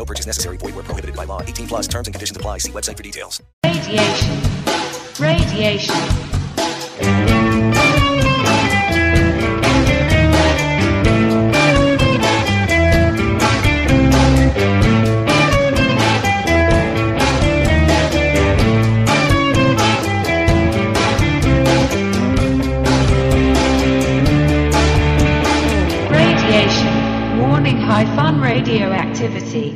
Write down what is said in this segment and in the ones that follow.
No purchase necessary. Void where prohibited by law. 18 plus terms and conditions apply. See website for details. Radiation. Radiation. Radiation. Warning high fun radioactivity.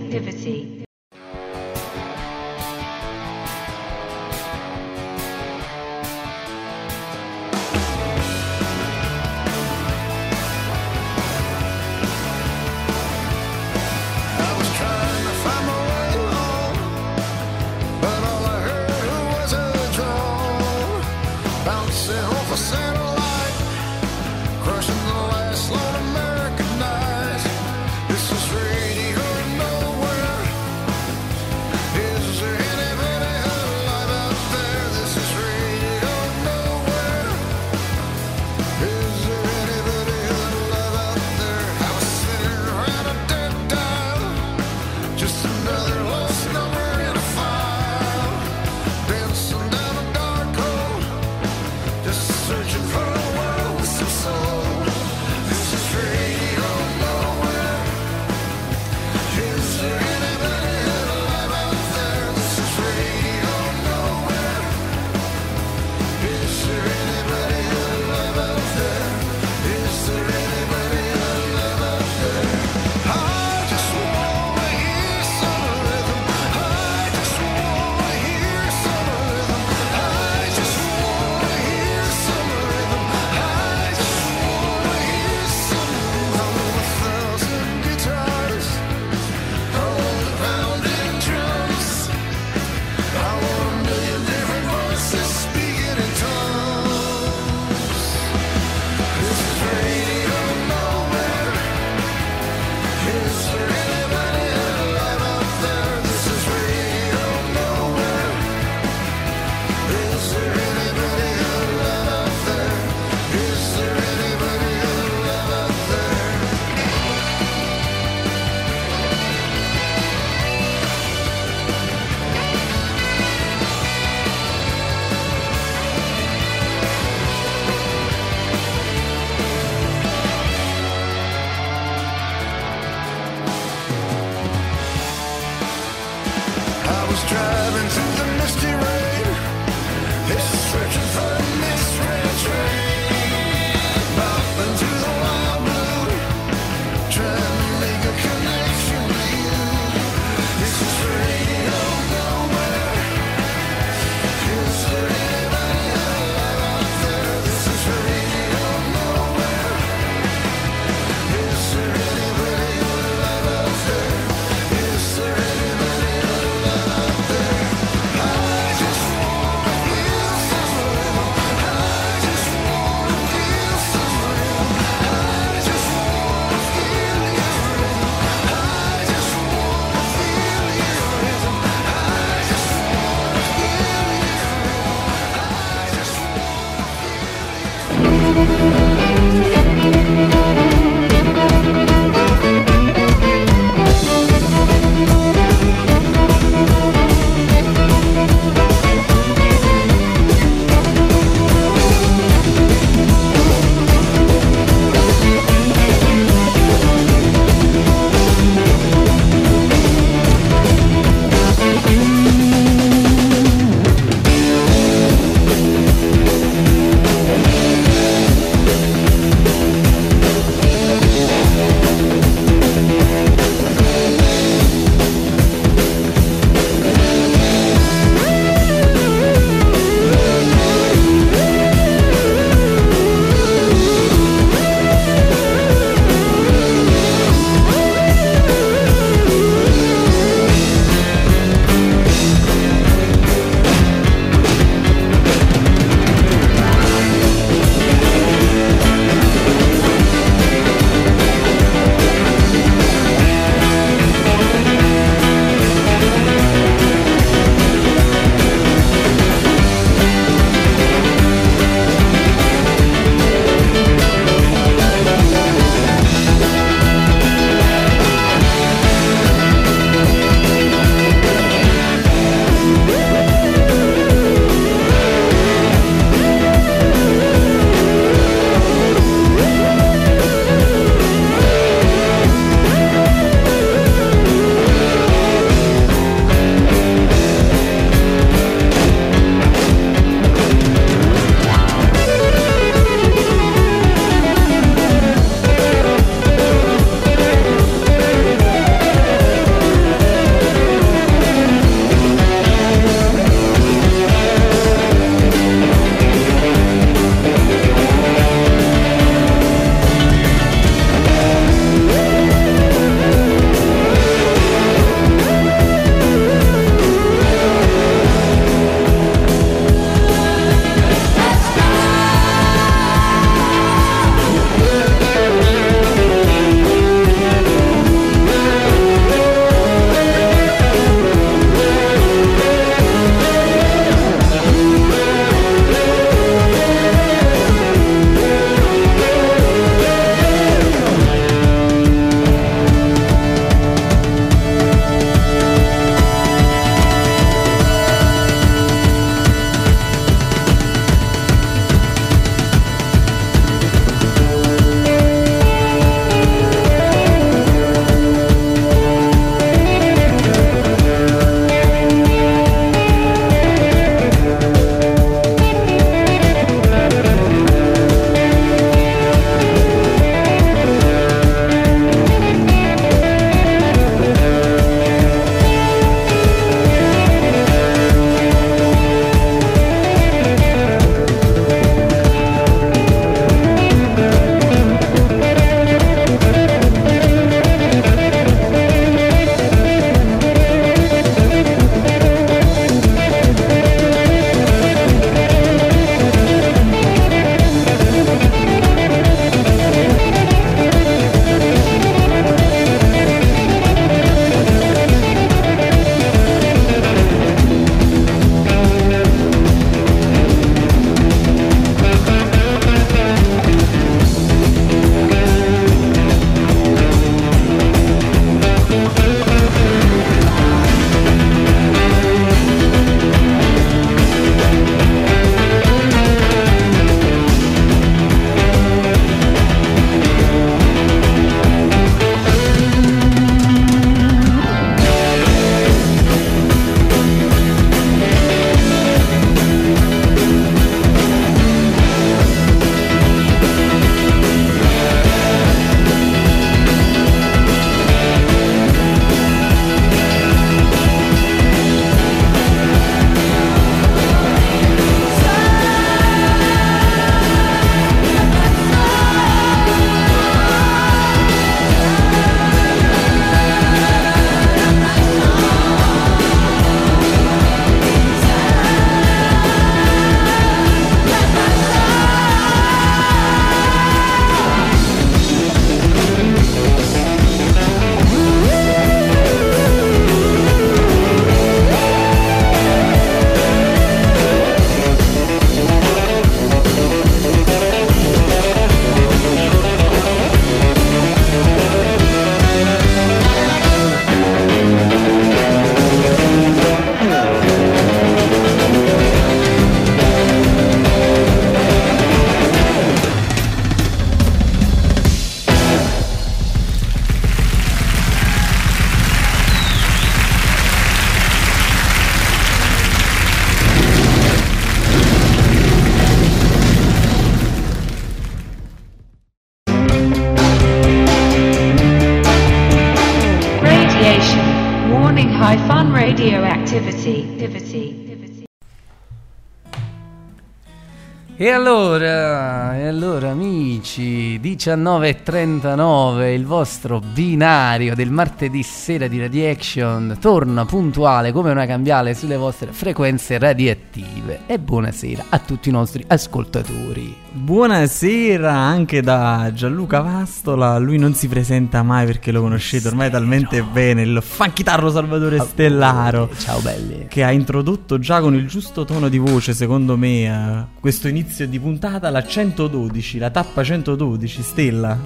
19.39, il vostro binario del martedì sera di Radiaction torna puntuale come una cambiale sulle vostre frequenze radioattive. E buonasera a tutti i nostri ascoltatori. Buonasera anche da Gianluca Vastola, lui non si presenta mai perché lo conoscete ormai talmente bene, il fanchitarro Salvatore Stellaro. Ciao belli. Che ha introdotto già con il giusto tono di voce, secondo me, a questo inizio di puntata la 112, la tappa 112, Stella.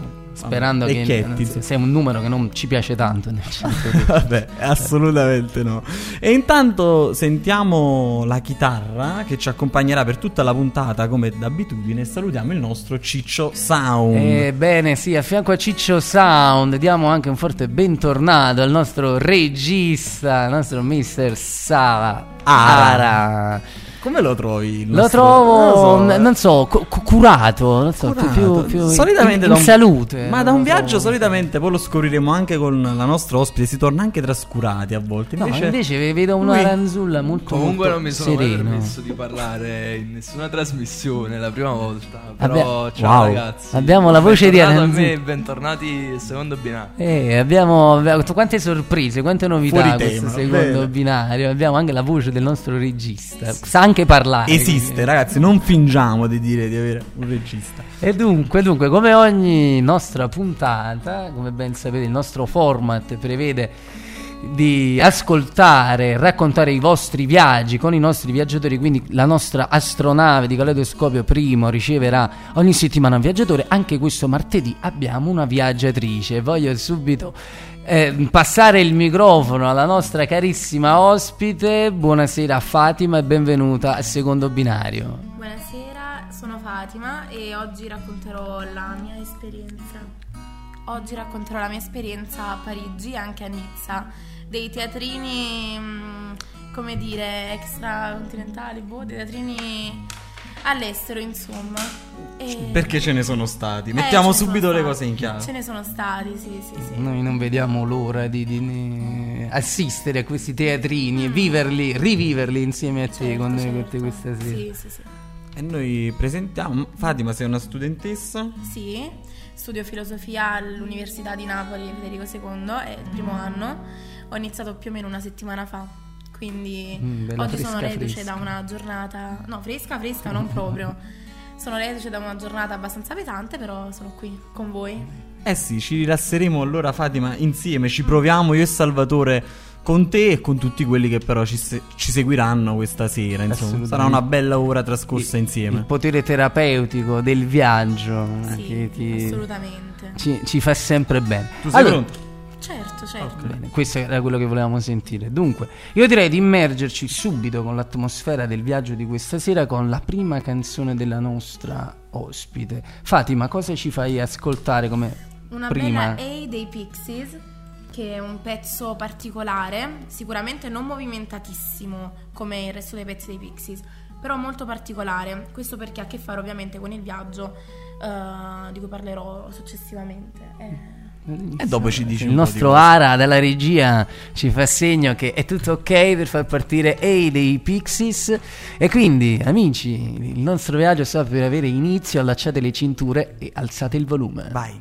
Sperando che Vecchietti, non- sia un numero che non ci piace tanto. nel che- Vabbè, assolutamente no. E intanto sentiamo la chitarra che ci accompagnerà per tutta la puntata come d'abitudine salutiamo il nostro Ciccio Sound. Ebbene sì, a fianco a Ciccio Sound diamo anche un forte bentornato al nostro regista, al nostro mister Sava Ara. Ara. Come lo trovi? il Lo nostro- trovo, non so, non so, cu- cu- curato, non so, più- Curato. più, più solitamente in, in un- salute. Ma da un lo so. viaggio solitamente poi lo scopriremo anche con la nostra ospite, si torna anche trascurati a volte. No, Invece, invece, ve- vedo una lui- ranzulla molto Comunque molto non mi sono mai sereno. permesso di parlare in nessuna trasmissione, è la prima volta. Abbia- Però ciao Wow. ragazzi. Abbiamo la voce di Bentornato a Aranzu- me, bentornati al secondo binario. Eh, abbiamo, abbiamo- quante sorprese, quante novità Fuori questo tema, secondo bene. binario. Abbiamo anche la voce del nostro regista. Sa anche parlare. esiste, quindi- ragazzi, non fingiamo di dire di avere un regista. E dunque, dunque, come ogni nostra puntata, come ben sapete, il nostro format prevede di ascoltare, raccontare i vostri viaggi con i nostri viaggiatori, quindi la nostra astronave di Caleidoscopio Primo riceverà ogni settimana un viaggiatore, anche questo martedì abbiamo una viaggiatrice. Voglio subito eh, passare il microfono alla nostra carissima ospite. Buonasera Fatima e benvenuta al secondo binario. Buonasera, sono Fatima e oggi racconterò la mia esperienza. Oggi racconterò la mia esperienza a Parigi e anche a Nizza, dei teatrini, mm, come dire, extracontinentali, boh, dei teatrini all'estero, insomma. E- Perché ce ne sono stati? Eh, Mettiamo ne subito le stati. cose in chiaro. Ce ne sono stati, sì, sì, sì. Noi non vediamo l'ora di, di- assistere a questi teatrini e viverli, riviverli insieme a te Certo, con noi con te certo. questa sera. Sì, sì, sì. E noi presentiamo. Fatima, sei una studentessa? Sì, studio filosofia all'Università di Napoli Federico II, è il primo anno. Ho iniziato più o meno una settimana fa, quindi Mm, oggi sono fresca, reduce fresca. da una giornata... No, fresca, fresca, non proprio. Sono reduce da una giornata abbastanza pesante, però sono qui con voi. Eh sì, ci rilasseremo allora Fatima insieme, ci proviamo io e Salvatore con te e con tutti quelli che però ci, se- ci seguiranno questa sera, insomma. Sarà una bella ora trascorsa Il- insieme. Il potere terapeutico del viaggio Sì, che ti- assolutamente. ci, ci fa sempre bene. Tu sei Allora, pronto? Certo, certo. Bene, questo era quello che volevamo sentire. Dunque, io direi di immergerci subito con l'atmosfera del viaggio di questa sera con la prima canzone della nostra ospite. Fatima, cosa ci fai ascoltare come Una prima? bella A dei Pixies, che è un pezzo particolare, sicuramente non movimentatissimo come il resto dei pezzi dei Pixies, però molto particolare. Questo perché ha a che fare ovviamente con il viaggio eh, di cui parlerò successivamente. Eh, E dopo ci dici Il di nostro cose. Ara dalla regia ci fa segno che è tutto ok per far partire A dei Pixies. E quindi, amici, il nostro viaggio sta per avere inizio. Allacciate le cinture e alzate il volume. Vai.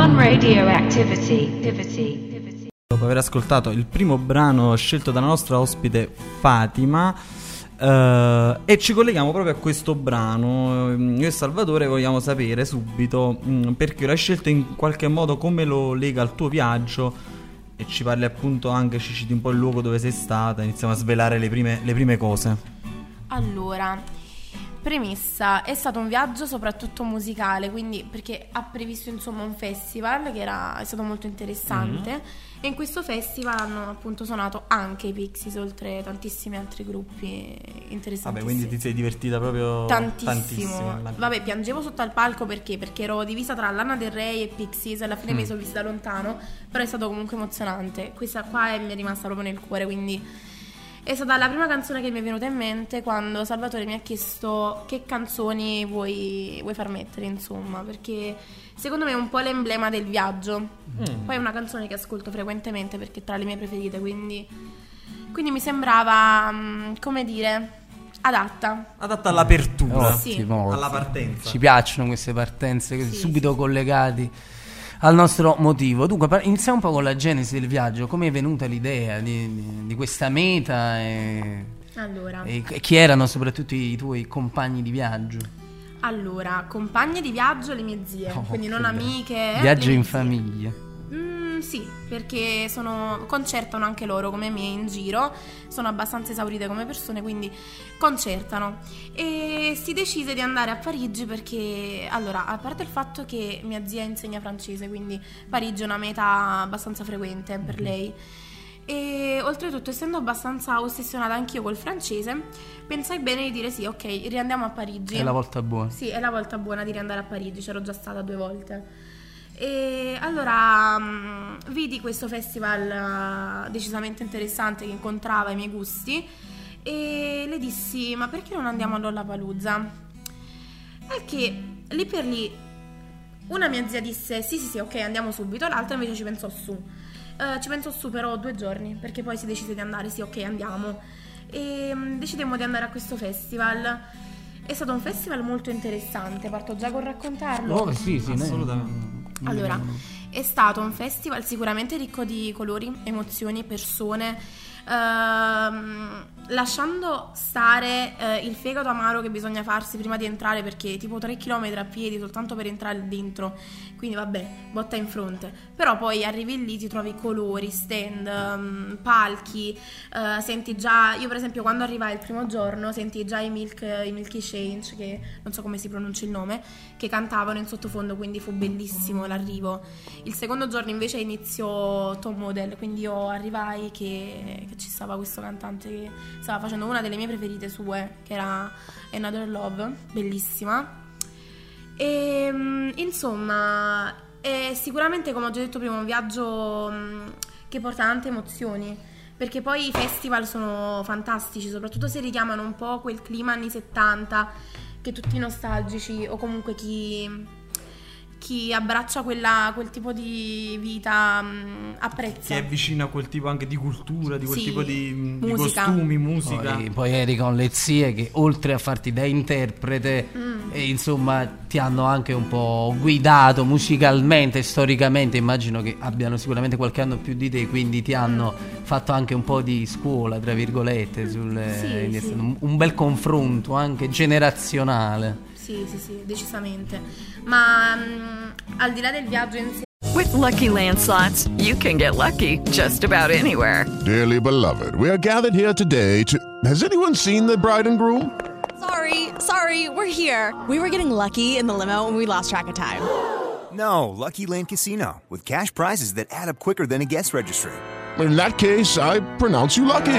Activity, activity, activity. Dopo aver ascoltato il primo brano scelto dalla nostra ospite Fatima, eh, e ci colleghiamo proprio a questo brano. Io e Salvatore vogliamo sapere subito mm, perché l'hai scelto in qualche modo, come lo lega al tuo viaggio. E ci parli appunto anche, ci citi un po' il luogo dove sei stata, iniziamo a svelare le prime, le prime cose. Allora, premessa, è stato un viaggio soprattutto musicale, quindi perché ha previsto insomma un festival che era, è stato molto interessante Mm-hmm. e in questo festival hanno appunto suonato anche i Pixies oltre tantissimi altri gruppi interessanti. Vabbè, quindi ti sei divertita proprio Tantissimo. tantissimo. Vabbè, piangevo sotto al palco perché? Perché ero divisa tra Lana Del Rey e Pixies. Alla Mm. fine mi sono vista da lontano. Però è stato comunque emozionante. Questa qua è- mi è rimasta proprio nel cuore. Quindi è stata la prima canzone che mi è venuta in mente quando Salvatore mi ha chiesto che canzoni vuoi, vuoi far mettere, insomma. Perché secondo me è un po' l'emblema del viaggio. Mm. Poi è una canzone che ascolto frequentemente perché è tra le mie preferite. Quindi, quindi mi sembrava, mm, come dire, adatta. Adatta all'apertura, Sì. Ottimo, alla partenza. Ci piacciono queste partenze Sì, subito sì. collegati al nostro motivo. Dunque, iniziamo un po' con la genesi del viaggio. Come è venuta l'idea di, di- questa meta e, Allora. e- chi erano soprattutto i tuoi compagni di viaggio? Allora, compagne di viaggio le mie zie, Oh, quindi non bello. amiche. eh, Viaggio in famiglia. Mm, sì, perché sono, concertano anche loro come me in giro, sono abbastanza esaurite come persone, quindi concertano. E si decise di andare a Parigi perché, allora, a parte il fatto che mia zia insegna francese, quindi Parigi è una meta abbastanza frequente per lei. E oltretutto, essendo abbastanza ossessionata anch'io col francese, pensai bene di dire sì, ok, riandiamo a Parigi. È la volta buona. Sì, è la volta buona di riandare a Parigi, c'ero già stata due volte. E allora mm, vidi questo festival eh, decisamente interessante che incontrava i miei gusti e le dissi ma perché non andiamo a Lollapalooza? È che lì per lì una mia zia disse sì sì sì ok andiamo subito, l'altra invece ci pensò su. Eh, ci pensò su però due giorni perché poi si decise di andare, sì ok andiamo. E mm, decidemmo di andare a questo festival. È stato un festival molto interessante, parto già con raccontarlo. Oh, sì, sì, Assolutamente. Allora, è stato un festival sicuramente ricco di colori, emozioni, persone, ehm, lasciando stare eh, il fegato amaro che bisogna farsi prima di entrare perché tipo 3 km a piedi soltanto per entrare dentro, quindi vabbè, botta in fronte. Però poi arrivi lì, ti trovi colori, stand, ehm, palchi, eh, senti già, io per esempio quando arrivai il primo giorno senti già i, milk, i Milky Change, che non so come si pronuncia il nome, che cantavano in sottofondo, quindi fu bellissimo l'arrivo. Il secondo giorno invece iniziò Tom Model, quindi io arrivai che, che ci stava questo cantante che stava facendo una delle mie preferite sue, che era Another Love, bellissima. E mm, insomma, è sicuramente, come ho già detto prima, un viaggio mm, che porta tante emozioni. Perché poi i festival sono fantastici, soprattutto se richiamano un po' quel clima anni 70 che tutti i nostalgici o comunque chi, chi abbraccia quella- quel tipo di vita mm, apprezza. Che è vicino a quel tipo anche di cultura, di quel Sì, tipo di, di costumi, musica. Poi, poi eri con le zie che oltre a farti da interprete, Mm. e, insomma, ti hanno anche un po' guidato musicalmente, storicamente. Immagino che abbiano sicuramente qualche anno più di te, quindi ti hanno fatto anche un po' di scuola, tra virgolette, sulle- Sì, è sì. un bel confronto anche generazionale. Sì, sì, sì, decisamente. Ma mm, al di là del viaggio in sé, With Lucky Land slots, you can get lucky just about anywhere. Dearly beloved, we are gathered here today to. Has anyone seen the bride and groom? Sorry, sorry, we're here. We were getting lucky in the limo and we lost track of time. No, Lucky Land Casino, with cash prizes that add up quicker than a guest registry. In that case, I pronounce you lucky.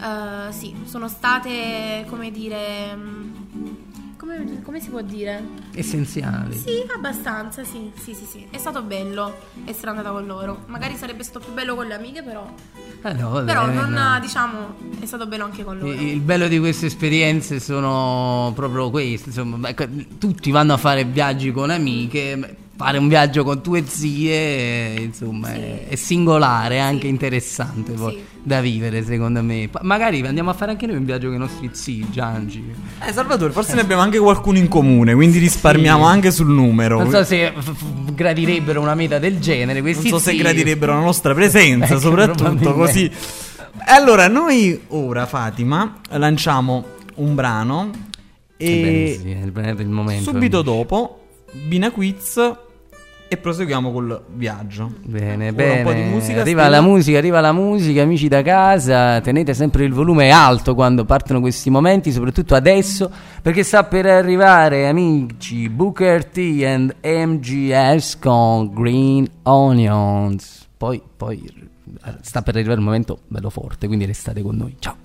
eh, sì, sono state, come dire, mm, come, come si può dire? Essenziali. Sì, abbastanza, sì, sì, sì, sì. È stato bello essere andata con loro. Magari sarebbe stato più bello con le amiche, però... Eh no, vabbè, però non, no. diciamo, è stato bello anche con loro. Il bello di queste esperienze sono proprio queste, insomma, tutti vanno a fare viaggi con amiche, fare un viaggio con tue zie, eh, insomma, è, è singolare, è anche interessante poi da vivere secondo me. Pa- magari andiamo a fare anche noi un viaggio con i nostri zii, Giangi. Eh, Salvatore, forse ne abbiamo anche qualcuno in comune, quindi risparmiamo Sì. anche sul numero. Non so se f- f- gradirebbero una meta del genere. Non so se gradirebbero la nostra presenza, Ecco, soprattutto così. Allora, noi ora, Fatima, lanciamo un brano Ebbene e sì, è il, è il momento. subito dopo Bina Quiz e proseguiamo col viaggio. Bene, Ora bene. un po' di musica. arriva Stella. la musica, arriva la musica, amici da casa. Tenete sempre il volume alto quando partono questi momenti, soprattutto adesso, perché sta per arrivare, amici, Booker T and MGS con Green Onions. Poi, poi sta per arrivare il momento bello forte, quindi restate con noi. Ciao.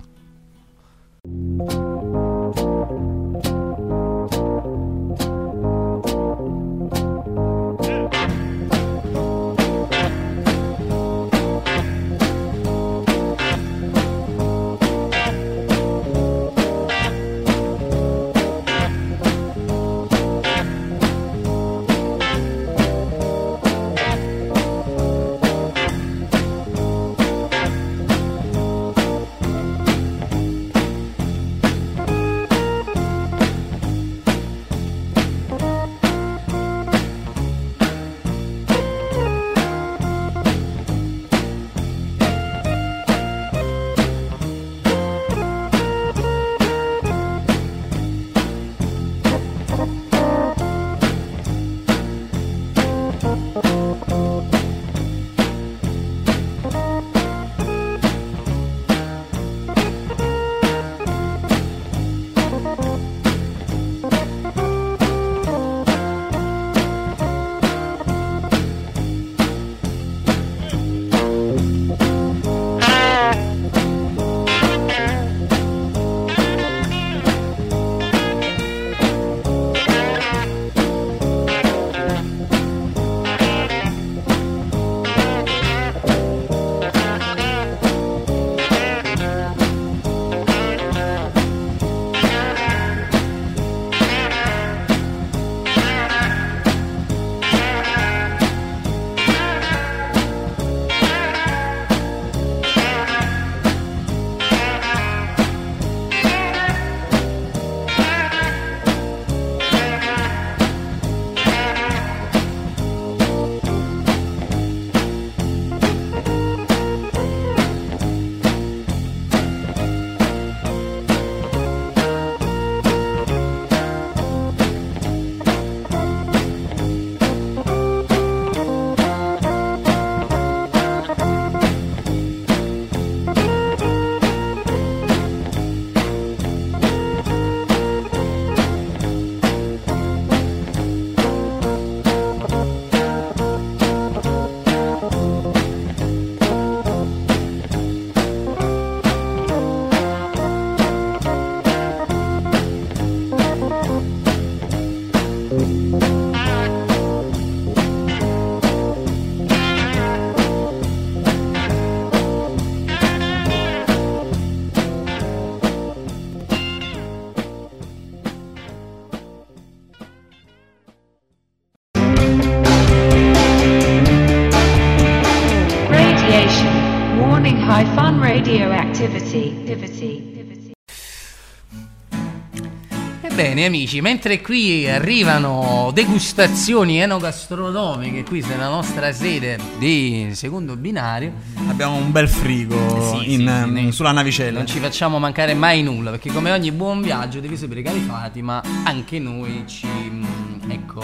Ebbene amici, mentre qui arrivano degustazioni enogastronomiche qui nella nostra sede di secondo binario, Abbiamo un bel frigo Sì, in, sì, ehm, sì, sulla navicella. non ci facciamo mancare mai nulla, perché come ogni buon viaggio devi sapere cari Fatima, anche noi ci mm, ecco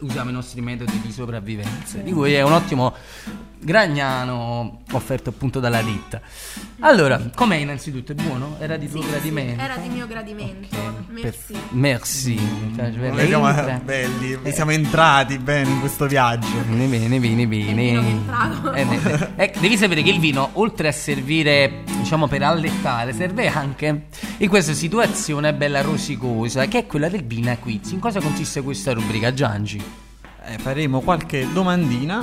usiamo i nostri metodi di sopravvivenza, di cui è un ottimo Gragnano offerto appunto dalla ditta. Allora, com'è innanzitutto? È buono? Era di tuo Sì, gradimento? Era di mio gradimento. Merci. Merci. Cioè, Noi siamo belli, siamo entrati bene in questo viaggio. Bene, bene, bene, bene. Eh, ne- eh, devi sapere che il vino, oltre a servire, diciamo, per allettare, serve anche in questa situazione bella rosicosa, che è quella del Vina Quiz. In cosa consiste questa rubrica, Giangi? Eh, faremo qualche domandina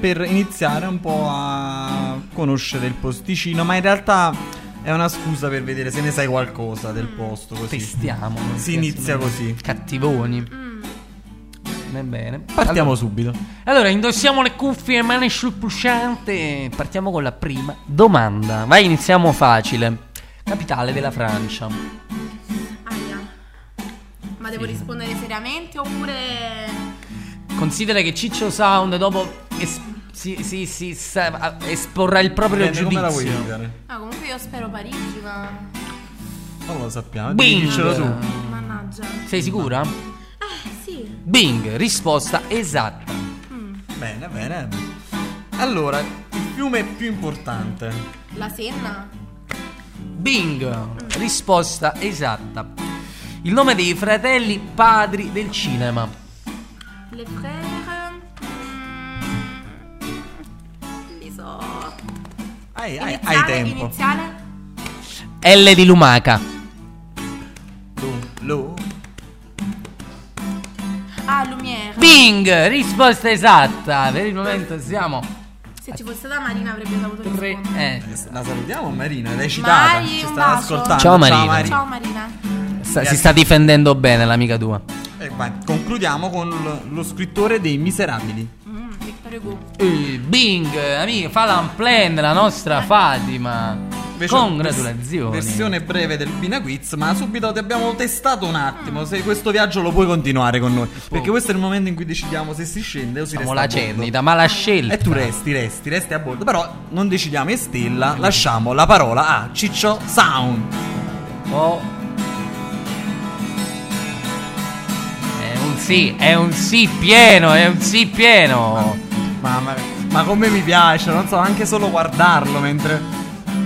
per iniziare un po' a conoscere il posticino, ma in realtà è una scusa per vedere se ne sai qualcosa del posto. Così. Testiamo. Si inizia così. Cattivoni. Va bene. Partiamo Allora- subito. Allora, indossiamo le cuffie e mani sul pulsante. Partiamo con la prima domanda. Vai, iniziamo facile. Capitale della Francia. Aia. Ma devo rispondere seriamente oppure... Considera che Ciccio Sound dopo es- si, si- si sa- esporrà il proprio Dipende come la vuoi giudizio. vivere. Ah, comunque io spero Parigi, ma... Non lo sappiamo. Bing! Tu. Mannaggia. Sei sicura? Eh, sì. Bing, risposta esatta. Bene, bene. Allora, il fiume più importante. La Senna? Bing, risposta esatta. Il nome dei fratelli padri del cinema. Le frère... Mm, li so... Hai, hai- Iniziale, hai tempo. iniziale? L di Lumaca. Lu, lu. Ah, Lumière. Bing, risposta esatta. Per il momento siamo. Se ci fosse stata Marina avrebbe saputo rispondere. Eh, La salutiamo Marina, l'hai citata. Mari, Ci sta bacio. ascoltando. Ciao, Marina. Ciao Marina. sta- si sta difendendo bene l'amica tua. Eh, vai, concludiamo con lo, scrittore dei Miserabili. Mm, Victor Hugo. Eh, Bing, amica, fa l'unplan la nostra Fatima. Invece, Congratulazioni. vers- Versione breve del Bina Quiz, ma subito ti abbiamo testato un attimo. Se questo viaggio lo puoi continuare con noi. Perché questo è il momento in cui decidiamo se si scende o si Siamo resta la a bordo. cernita, ma la scelta. E tu resti, resti, resti a bordo. Però non decidiamo e Stella, lasciamo la parola a Ciccio Sound. Oh. Sì, è un sì pieno, è un sì pieno. Ma, ma, ma come mi piace, non so, anche solo guardarlo mentre.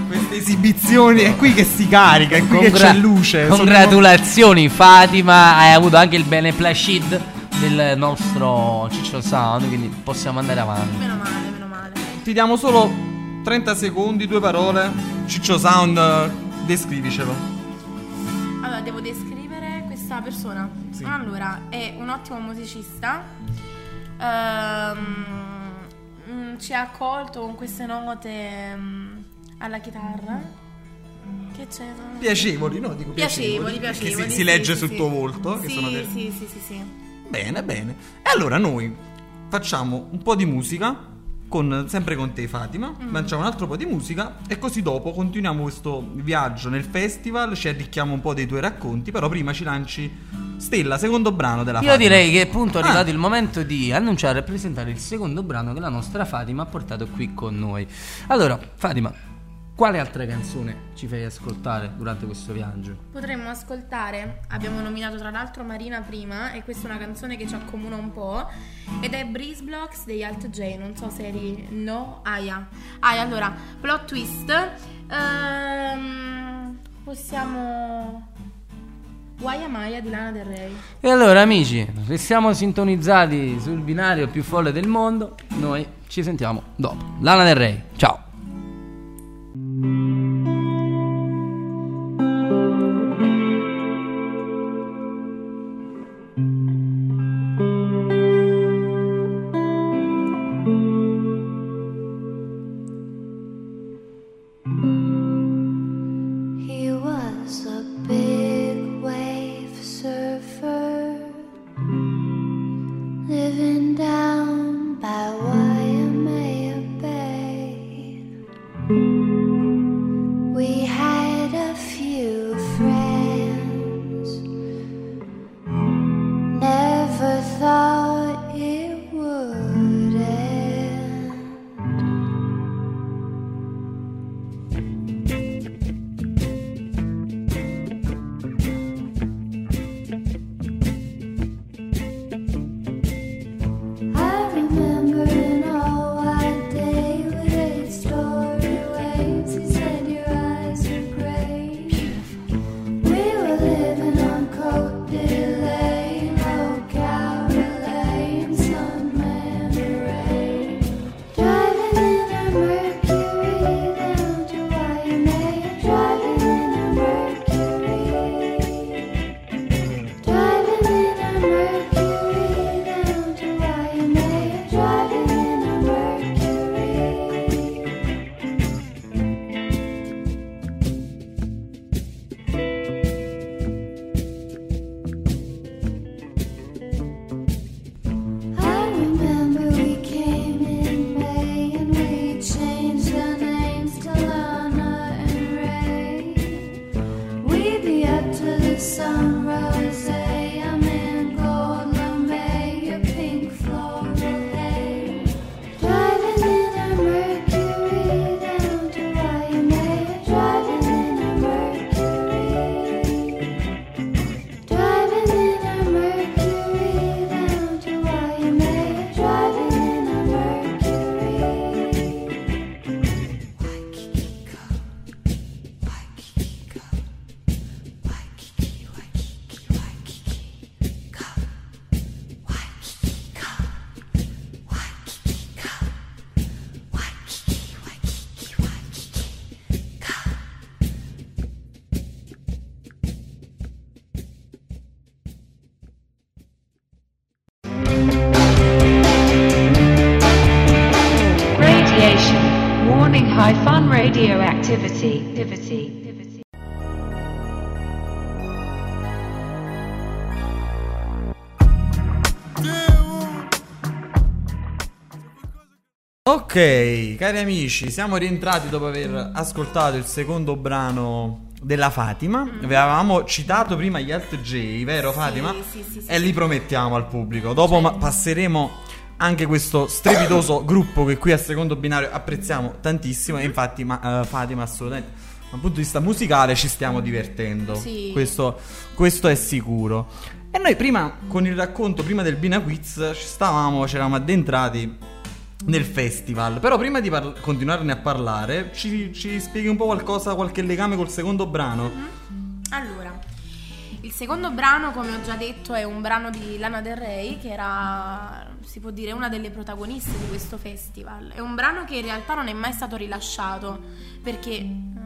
Queste esibizioni è qui che si carica, è qui che Congra- c'è luce. sono- Congratulazioni Fatima, hai avuto anche il beneplacid del nostro Ciccio Sound, quindi possiamo andare avanti. Meno male, meno male. Ti diamo solo 30 secondi, due parole. Ciccio Sound, descrivicelo. Allora, devo descrivere questa persona. Sì. Allora, è un ottimo musicista. Mm, ci ha accolto con queste note mm, alla chitarra. Che c'è? Piacevoli, no? Dico Piacevoli, perché piacevoli. si, si legge sì, sul sì. tuo volto. Che Sì, sono de- sì, sì, sì, sì. Bene, bene. E allora noi facciamo un po' di musica. Con, sempre con te Fatima, Mm. facciamo un altro po' di musica e così dopo continuiamo questo viaggio nel festival, ci arricchiamo un po' dei tuoi racconti, però prima ci lanci Stella, secondo brano della Io Fatima. direi che appunto è Ah. arrivato il momento di annunciare e presentare il secondo brano che la nostra Fatima ha portato qui con noi. Allora, Fatima, quale altra canzone ci fai ascoltare durante questo viaggio? Potremmo ascoltare, abbiamo nominato tra l'altro Marina prima e questa è una canzone che ci accomuna un po' ed è Breeze Blocks degli Alt J, non so se eri no, Aya. Aya, allora, plot twist. Ehm, possiamo Guaya Maya di Lana Del Rey. E allora amici, restiamo sintonizzati sul binario più folle del mondo, noi ci sentiamo dopo. Lana del Rey, ciao! Mm-hmm. Activity. Ok, cari amici, siamo rientrati dopo aver ascoltato il secondo brano della Fatima. Mm. Vi avevamo citato prima gli Alt J, vero Fatima? sì, sì, sì, e li promettiamo al pubblico. Dopo ma- passeremo anche questo strepitoso gruppo che qui a secondo binario apprezziamo tantissimo. E infatti, ma, eh, Fatima, assolutamente. Dal punto di vista musicale ci stiamo divertendo. Sì. Questo, questo è sicuro. E noi prima, con il racconto, prima del Bina Quiz, ci stavamo, ci eravamo addentrati nel festival. Però prima di par- continuarne a parlare, ci, ci spieghi un po' qualcosa, qualche legame col secondo brano? Allora, il secondo brano, come ho già detto, è un brano di Lana Del Rey, che era, si può dire, una delle protagoniste di questo festival. È un brano che in realtà non è mai stato rilasciato, perché...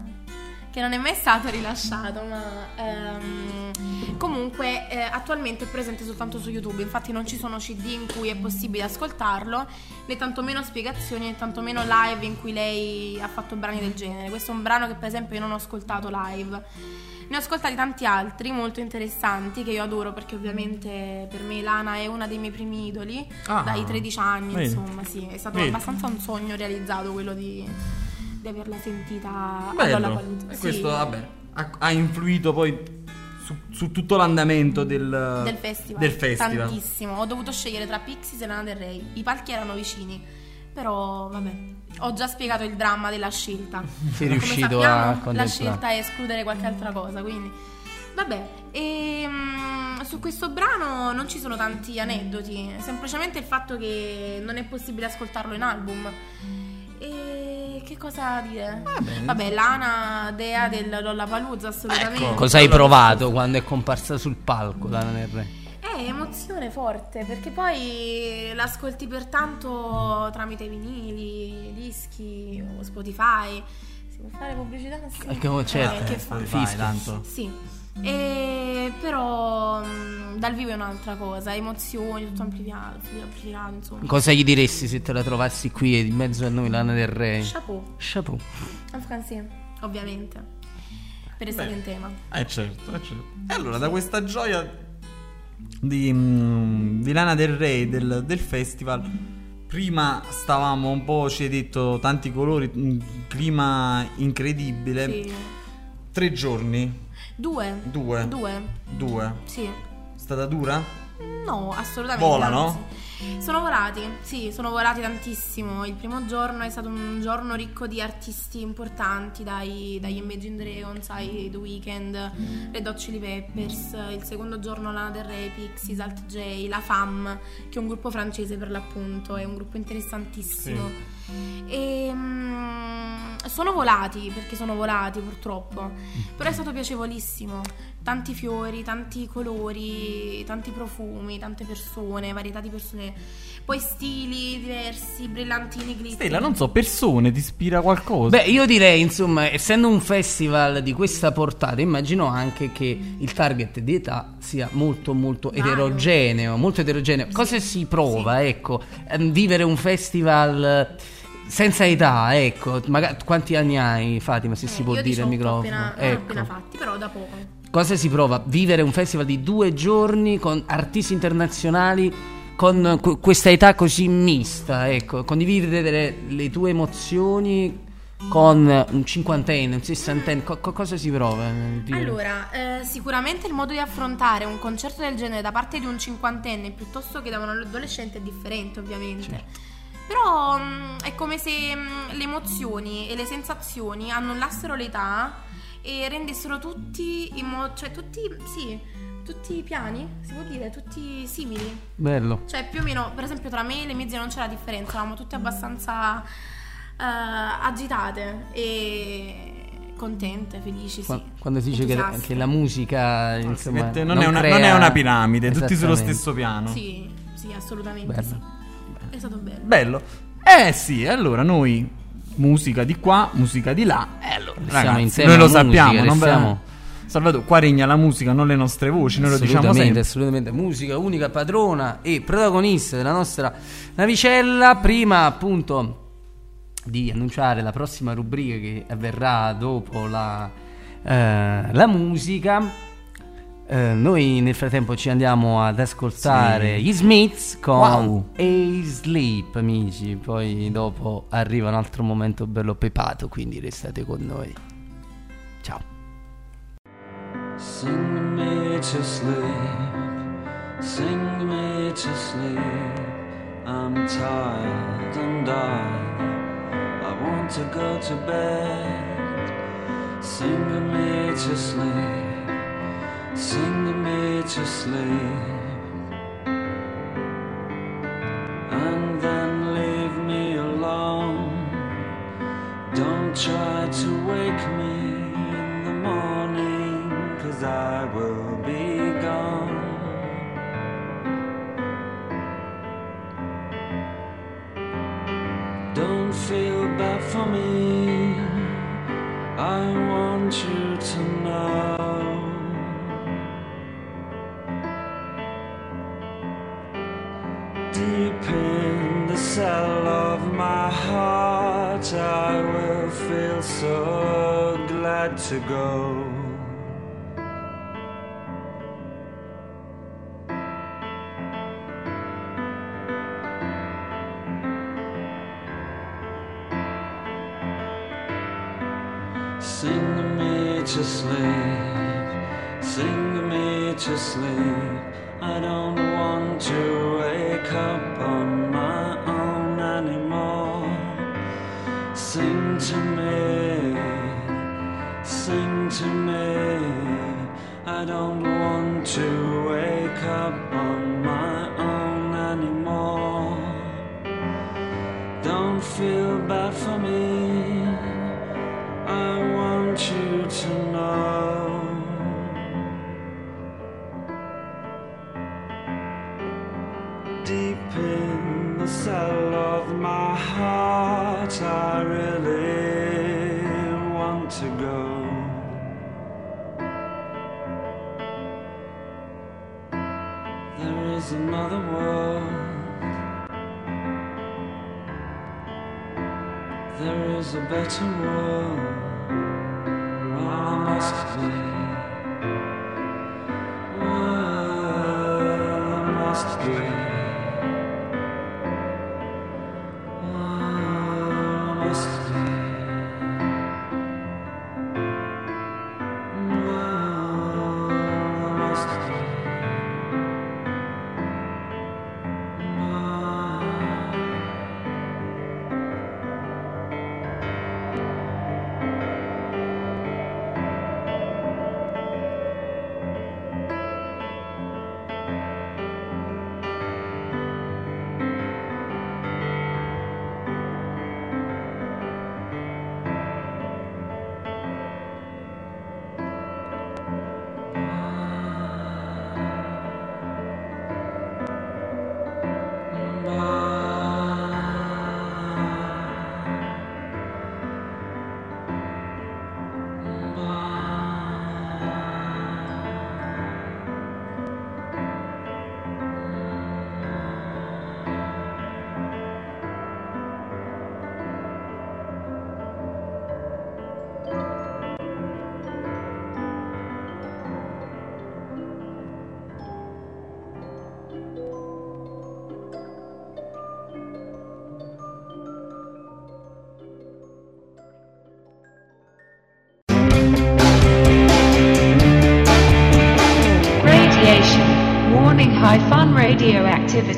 Che non è mai stato rilasciato, ma ehm, comunque eh, attualmente è presente soltanto su YouTube. Infatti, non ci sono CD in cui è possibile ascoltarlo, né tantomeno spiegazioni, né tantomeno live in cui lei ha fatto brani del genere. Questo è un brano che, per esempio, io non ho ascoltato live. Ne ho ascoltati tanti altri molto interessanti che io adoro perché ovviamente per me Lana è una dei miei primi idoli Ah, dai 13 anni, vedi. insomma, sì, è stato Vedi. abbastanza un sogno realizzato quello di, di averla sentita Bello. Lollapalooza. E Sì. questo, vabbè, ha, ha influito poi su, su tutto l'andamento del, del festival. del festival. Tantissimo. Ho dovuto scegliere tra Pixies e Lana Del Rey. I palchi erano vicini. Però, vabbè, ho già spiegato il dramma della scelta. Sei Come riuscito sappiamo, a La contemplare. scelta è escludere qualche altra cosa, quindi... Vabbè, ehm, su questo brano non ci sono tanti aneddoti, semplicemente il fatto che non è possibile ascoltarlo in album. E che cosa dire? Vabbè, Lana, dea del Lollapalooza, assolutamente. Ecco. Cosa hai provato quando è comparsa sul palco Lana Del Rey? Eh, emozione forte, perché poi l'ascolti per tanto tramite vinili, dischi o Spotify. Si può fare pubblicità? Sì. Eh, che- certo, Eh, che fa? Spotify, tanto. Sì. E però mh, dal vivo è un'altra cosa, emozioni, tutto amplificato, amplificato insomma. Cosa gli diresti se te la trovassi qui in mezzo a noi Lana Del Rey? Chapeau. Chapeau. Afghanistan, ovviamente. Per essere in tema. Eh certo, eh certo. E allora da questa gioia di, mm, di Lana Del Rey del, del festival, prima stavamo un po', ci hai detto, tanti colori, un clima incredibile. Sì. Tre giorni, Due. Due. Due. due. Sì. È stata dura? No, assolutamente. Volano? Sono volati, sì, sono volati tantissimo. Il primo giorno è stato un giorno ricco di artisti importanti, dai, dagli Imagine Dragons ai The Weeknd, Red Hot Chili Peppers. Il secondo giorno Lana Del Rey, Pixies, Alt J, La Femme, che è un gruppo francese per l'appunto, è un gruppo interessantissimo. E mm, sono volati perché sono volati purtroppo, però è stato piacevolissimo. Tanti fiori, tanti colori, tanti profumi, tante persone, varietà di persone, poi stili diversi, brillantini, glitter. Stella, non so, persone, ti ispira qualcosa? Beh, io direi, insomma, essendo un festival di questa portata, immagino anche che il target di età sia molto, molto Vario. eterogeneo. Molto eterogeneo. Cosa si prova, ecco, ehm, vivere un festival senza età, ecco. Maga- quanti anni hai, Fatima, se si Eh, può io dire il 18 microfono? appena, ecco. appena fatti, però da poco. Cosa si prova? Vivere un festival di due giorni con artisti internazionali con que- questa età così mista, ecco, condividere le, tue emozioni con un cinquantenne, un sessantenne, co- co- cosa si prova? Allora, eh, sicuramente il modo di affrontare un concerto del genere da parte di un cinquantenne piuttosto che da un adolescente è differente, ovviamente. Certo. Però mh, è come se mh, le emozioni e le sensazioni annullassero l'età e rendessero tutti in mo- cioè tutti, sì, tutti piani, si può dire, tutti simili. Bello. Cioè, più o meno, per esempio, tra me e le mie zie non c'era differenza, eravamo tutte abbastanza eh, agitate e contente, felici, sì. Qua- Quando si dice che, che la musica insomma, mette- non è una- crea- non è una piramide, tutti sullo stesso piano. Sì, sì, assolutamente Bello. sì. È stato bello. Bello. Eh sì, allora noi musica di qua, musica di là. E allora, Siamo ragazzi, noi lo musica, sappiamo, non restiamo- Salvatore, qua regna la musica, non le nostre voci, noi lo diciamo assolutamente, sempre. assolutamente. Musica unica padrona e protagonista della nostra navicella. Prima, appunto, di annunciare la prossima rubrica che avverrà dopo la, eh, la musica. Eh, noi nel frattempo ci andiamo ad ascoltare Sì. gli Smiths con Wow. A Sleep, amici. Poi dopo arriva un altro momento bello pepato, quindi restate con noi. Ciao. Sing me to sleep, sing me to sleep. I'm tired and I, I want to go to bed. Sing me to sleep, sing me to sleep. And then leave me alone. Don't try to wake me in the morning, cause I will be gone. Don't feel bad for me, I Deep in the cell of my heart, I will feel so glad to go.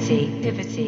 Radioactivity. Activity.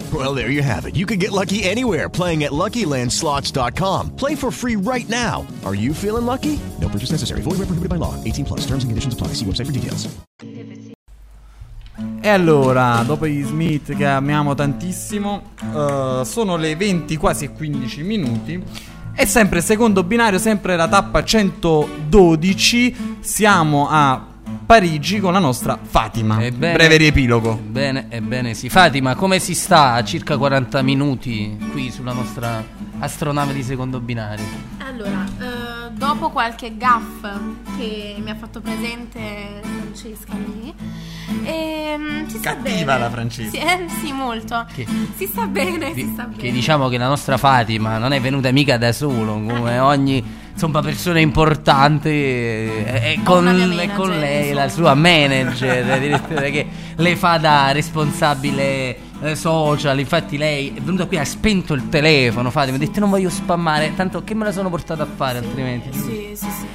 Well, there you have it. You can get lucky anywhere playing at LuckyLandSlots.com. Play for free right now. Are you feeling lucky? No purchase necessary. Void where prohibited by law. 18 plus. Terms and conditions apply. See website for details. E allora, dopo gli Smith che amiamo tantissimo, eh, sono le 20 quasi e 15 minuti. E sempre secondo binario, sempre la tappa 112. Siamo a Parigi con la nostra Fatima. Ebbene- Breve riepilogo. Bene, ebbene sì. Fatima, come si sta a circa 40 minuti qui sulla nostra astronave di secondo binario? Allora, eh, dopo qualche gaff che mi ha fatto presente Francesca lì, ehm, si sta Cattiva bene. la Francesca. Sì, eh, sì, molto. Che- Si sta bene, si sta bene. Che diciamo che la nostra Fatima non è venuta mica da solo, come ogni insomma, persona importante è, è con, manager, con lei, la insomma. sua manager, che le fa da responsabile eh, social. Infatti, lei è venuta qui, ha spento il telefono. Fatima, ha detto: Non voglio spammare, tanto che me la sono portata a fare altrimenti. Sì, sì, sì.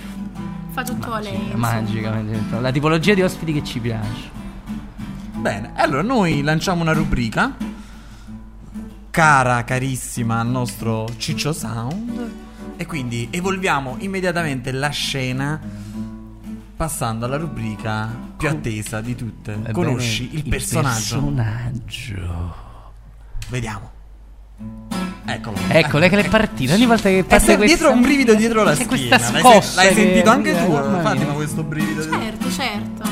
Fa tutto a lei. insomma. Magicamente, la tipologia di ospiti che ci piace. Bene, allora noi lanciamo una rubrica. Cara, carissima al nostro Ciccio Sound. E quindi evolviamo immediatamente la scena. Passando alla rubrica più attesa di tutte. Ebbene, Conosci il personaggio? personaggio. Vediamo. Eccolo. Ecco, lei che è partita. Ogni volta che E parte se- questa... dietro un brivido dietro la schiena. questa L'hai, scossa l'hai sentito anche eh, tu? Fatima, questo brivido. Certo, certo.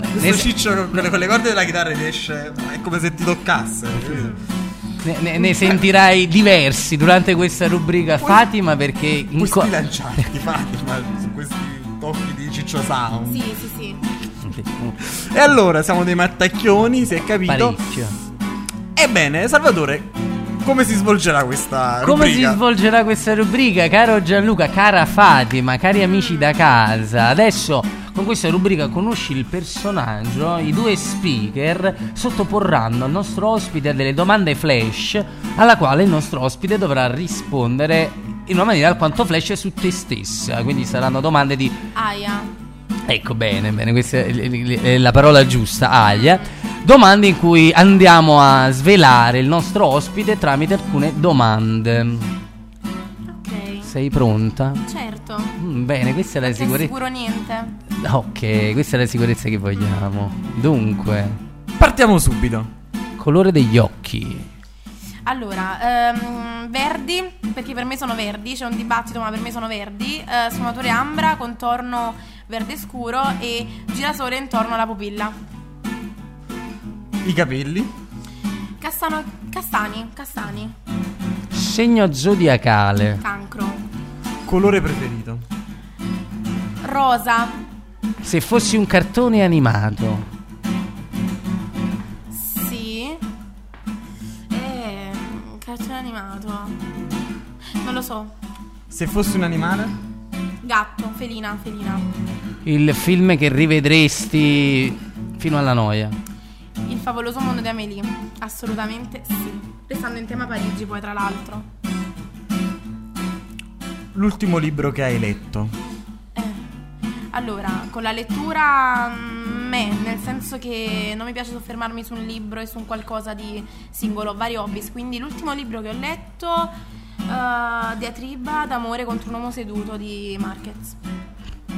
Questo Ne- ciccio con le, con le corde della chitarra riesce. È come se ti toccasse. Ne, ne- ne sentirai diversi durante questa rubrica Fatima perché in Puoi co- sbilanciarti, Fatima, Ciccio Sound. Sì, sì, sì. E allora siamo dei mattacchioni, si è capito. parecchio. Ebbene, Salvatore, come si svolgerà questa Come rubrica? si svolgerà questa rubrica, caro Gianluca, cara Fatima, cari amici da casa? Adesso con questa rubrica conosci il personaggio, i due speaker sottoporranno al nostro ospite delle domande flash alla quale il nostro ospite dovrà rispondere in una maniera alquanto flash su te stessa, quindi saranno domande di Aia. Ecco bene, bene, questa è la parola giusta, Aia. Domande in cui andiamo a svelare il nostro ospite tramite alcune domande. Ok. Sei pronta? Certo. Mm, bene, questa è la Non ti sicurezza. assicuro niente. Ok, questa è la sicurezza che vogliamo. Dunque, partiamo subito. Colore degli occhi. Allora, ehm, verdi, perché per me sono verdi, c'è un dibattito, ma per me sono verdi. eh, sfumature ambra, contorno verde scuro e girasole intorno alla pupilla. I capelli. Castano, castani, castani, Segno zodiacale. cancro, Colore preferito. rosa, Se fossi un cartone animato, lo so. Se fossi un animale? Gatto, felina, felina. il film che rivedresti fino alla noia. Il favoloso mondo di Amélie. Assolutamente sì. Restando in tema Parigi, poi tra l'altro. L'ultimo libro che hai letto. Allora, con la lettura, mm, me, nel senso che non mi piace soffermarmi su un libro e su un qualcosa di singolo, ho vari hobby. Quindi l'ultimo libro che ho letto, uh, Diatriba d'amore contro un uomo seduto di Marquez.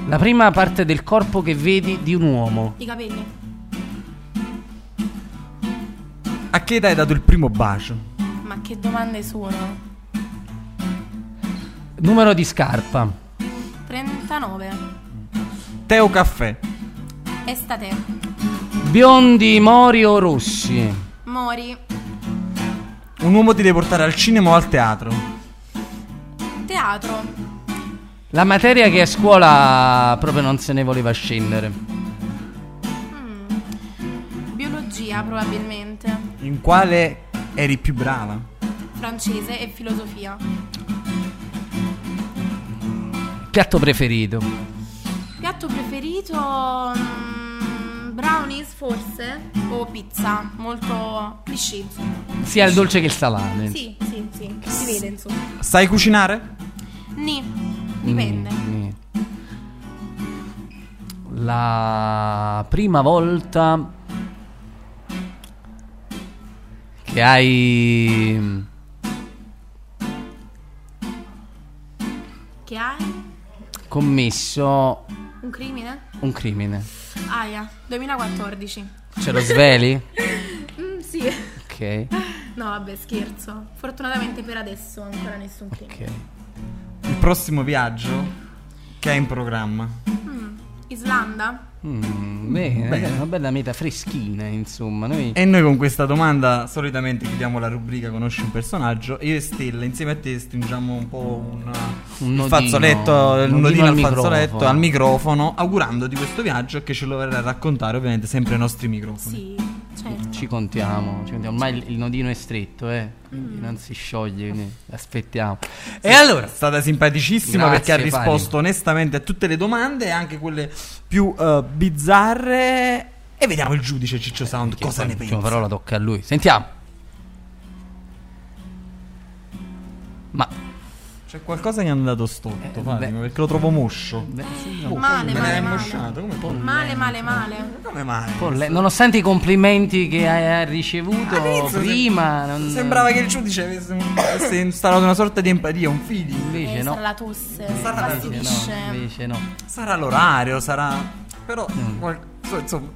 La prima parte del corpo che vedi di un uomo. I capelli. A che età hai dato il primo bacio? Ma che domande sono? Numero di scarpa. 39. Tè o caffè? Estate. Biondi, mori o rossi. Mori. Un uomo ti deve portare al cinema o al teatro? Teatro. La materia che a scuola proprio non se ne voleva scendere. Biologia, probabilmente. In quale eri più brava? Francese e filosofia. Piatto preferito. Piatto preferito? Mm, brownies forse o pizza, molto cliché insomma. Sia il dolce che il salame. Sì, sì, sì, si vede insomma. Sai cucinare? Ni, dipende. Mm, La prima volta che hai Che hai? commesso Un crimine? un crimine. Aia, 2014. Ce lo sveli? Mm, sì. Ok. No, vabbè, scherzo. Fortunatamente per adesso ancora nessun crimine. Il prossimo viaggio che è in programma. Mm, Islanda? Mm, bene, Bene. è una bella meta freschina, insomma. Noi E noi con questa domanda solitamente chiudiamo la rubrica Conosci un personaggio. Io e Stella insieme a te stringiamo un po' un, Un nodino, fazzoletto, un nodino al al fazzoletto, microfono. al microfono, augurandoti questo viaggio che ce lo verrà a raccontare ovviamente sempre ai nostri microfoni. Sì, certo. ci contiamo, ci contiamo. Ormai il, il nodino è stretto, eh. Quindi non si scioglie, quindi aspettiamo. E allora, È stata simpaticissima Grazie, perché ha risposto onestamente a tutte le domande, anche quelle più eh, bizzarre. E vediamo il giudice Ciccio Sound cosa ne pensa. parola tocca a lui. Sentiamo. Ma C'è qualcosa che è andato storto, Eh, beh. perché lo trovo moscio. Oh, Male, male, male. mosciato, come? Male, male, male. Come male? un po' le- nonostante i complimenti che hai ricevuto All'inizio prima, non- Sembrava che il giudice avesse, un- installato una sorta di empatia, un feeling. invece Eh, no. sarà la tosse. Sarà la Invece fastidisce. no, invece no. Sarà l'orario, sarà. Però, Mm. qual- so- insomma,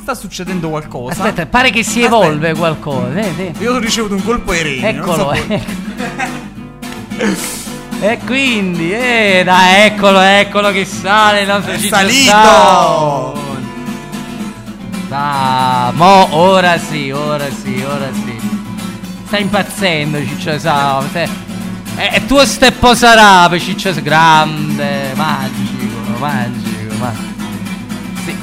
sta succedendo qualcosa. Aspetta, pare che si Aspetta. evolve qualcosa. eh, sì. Io ho ricevuto un colpo ai reni. non Eccolo, so eh. E quindi, eh, dai, eccolo, eccolo che sale il nostro È Ciccio salito! Ah, mo, ora sì, ora sì, ora sì. Sta impazzendo Ciccio. Stai- È, è tuo steppo sarà per Ciccio. Grande, magico, magico, magico. Sì.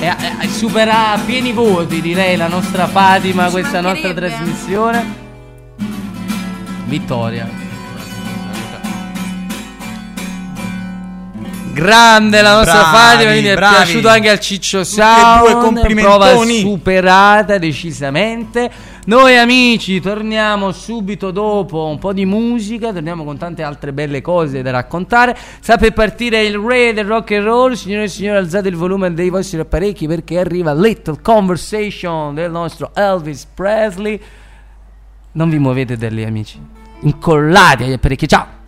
E, e- supera a pieni voti, direi, la nostra Fatima, Ci questa nostra trasmissione. Vittoria. Grande la nostra Fatima, quindi è bravi. piaciuto anche al Ciccio Sound. Prova superata decisamente. Noi amici torniamo subito dopo un po' di musica, torniamo con tante altre belle cose da raccontare. Sta per partire il re del rock and roll, signore e signori, alzate il volume dei vostri apparecchi perché arriva Little Conversation del nostro Elvis Presley. Non vi muovete da lì, amici. Incollati agli apparecchi. Ciao!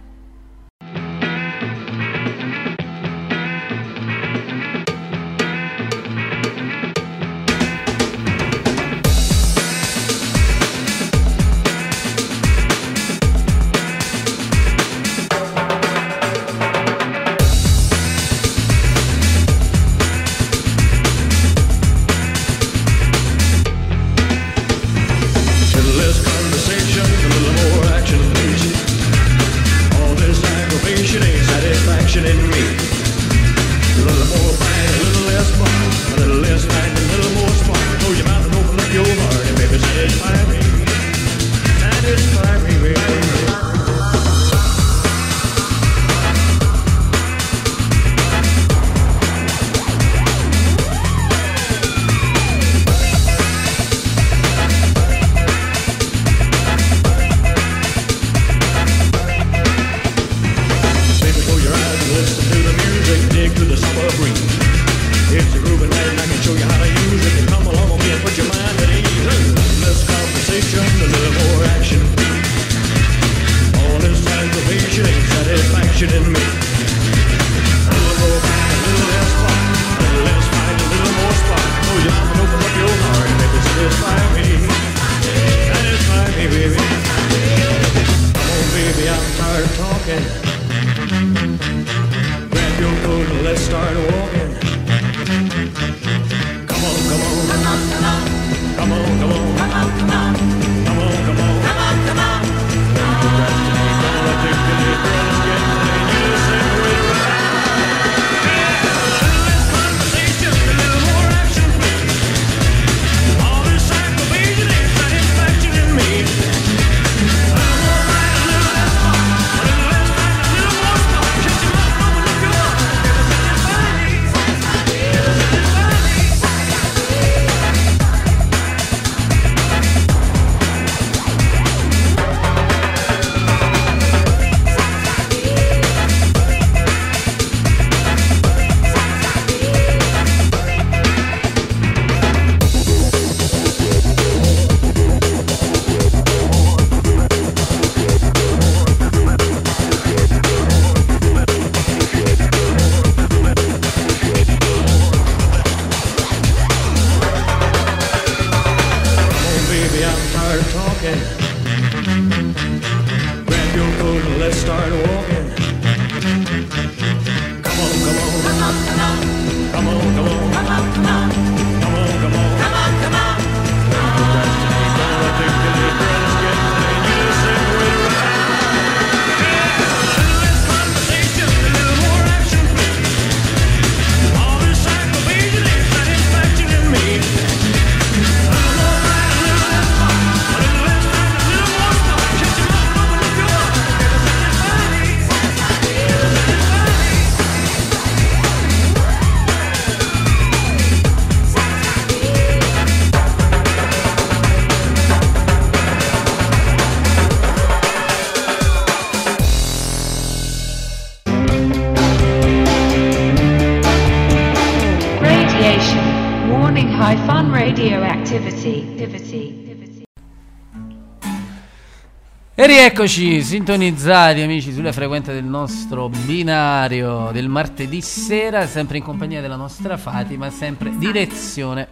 E rieccoci sintonizzati amici sulle frequenze del nostro binario del martedì sera, sempre in compagnia della nostra Fatima, sempre direzione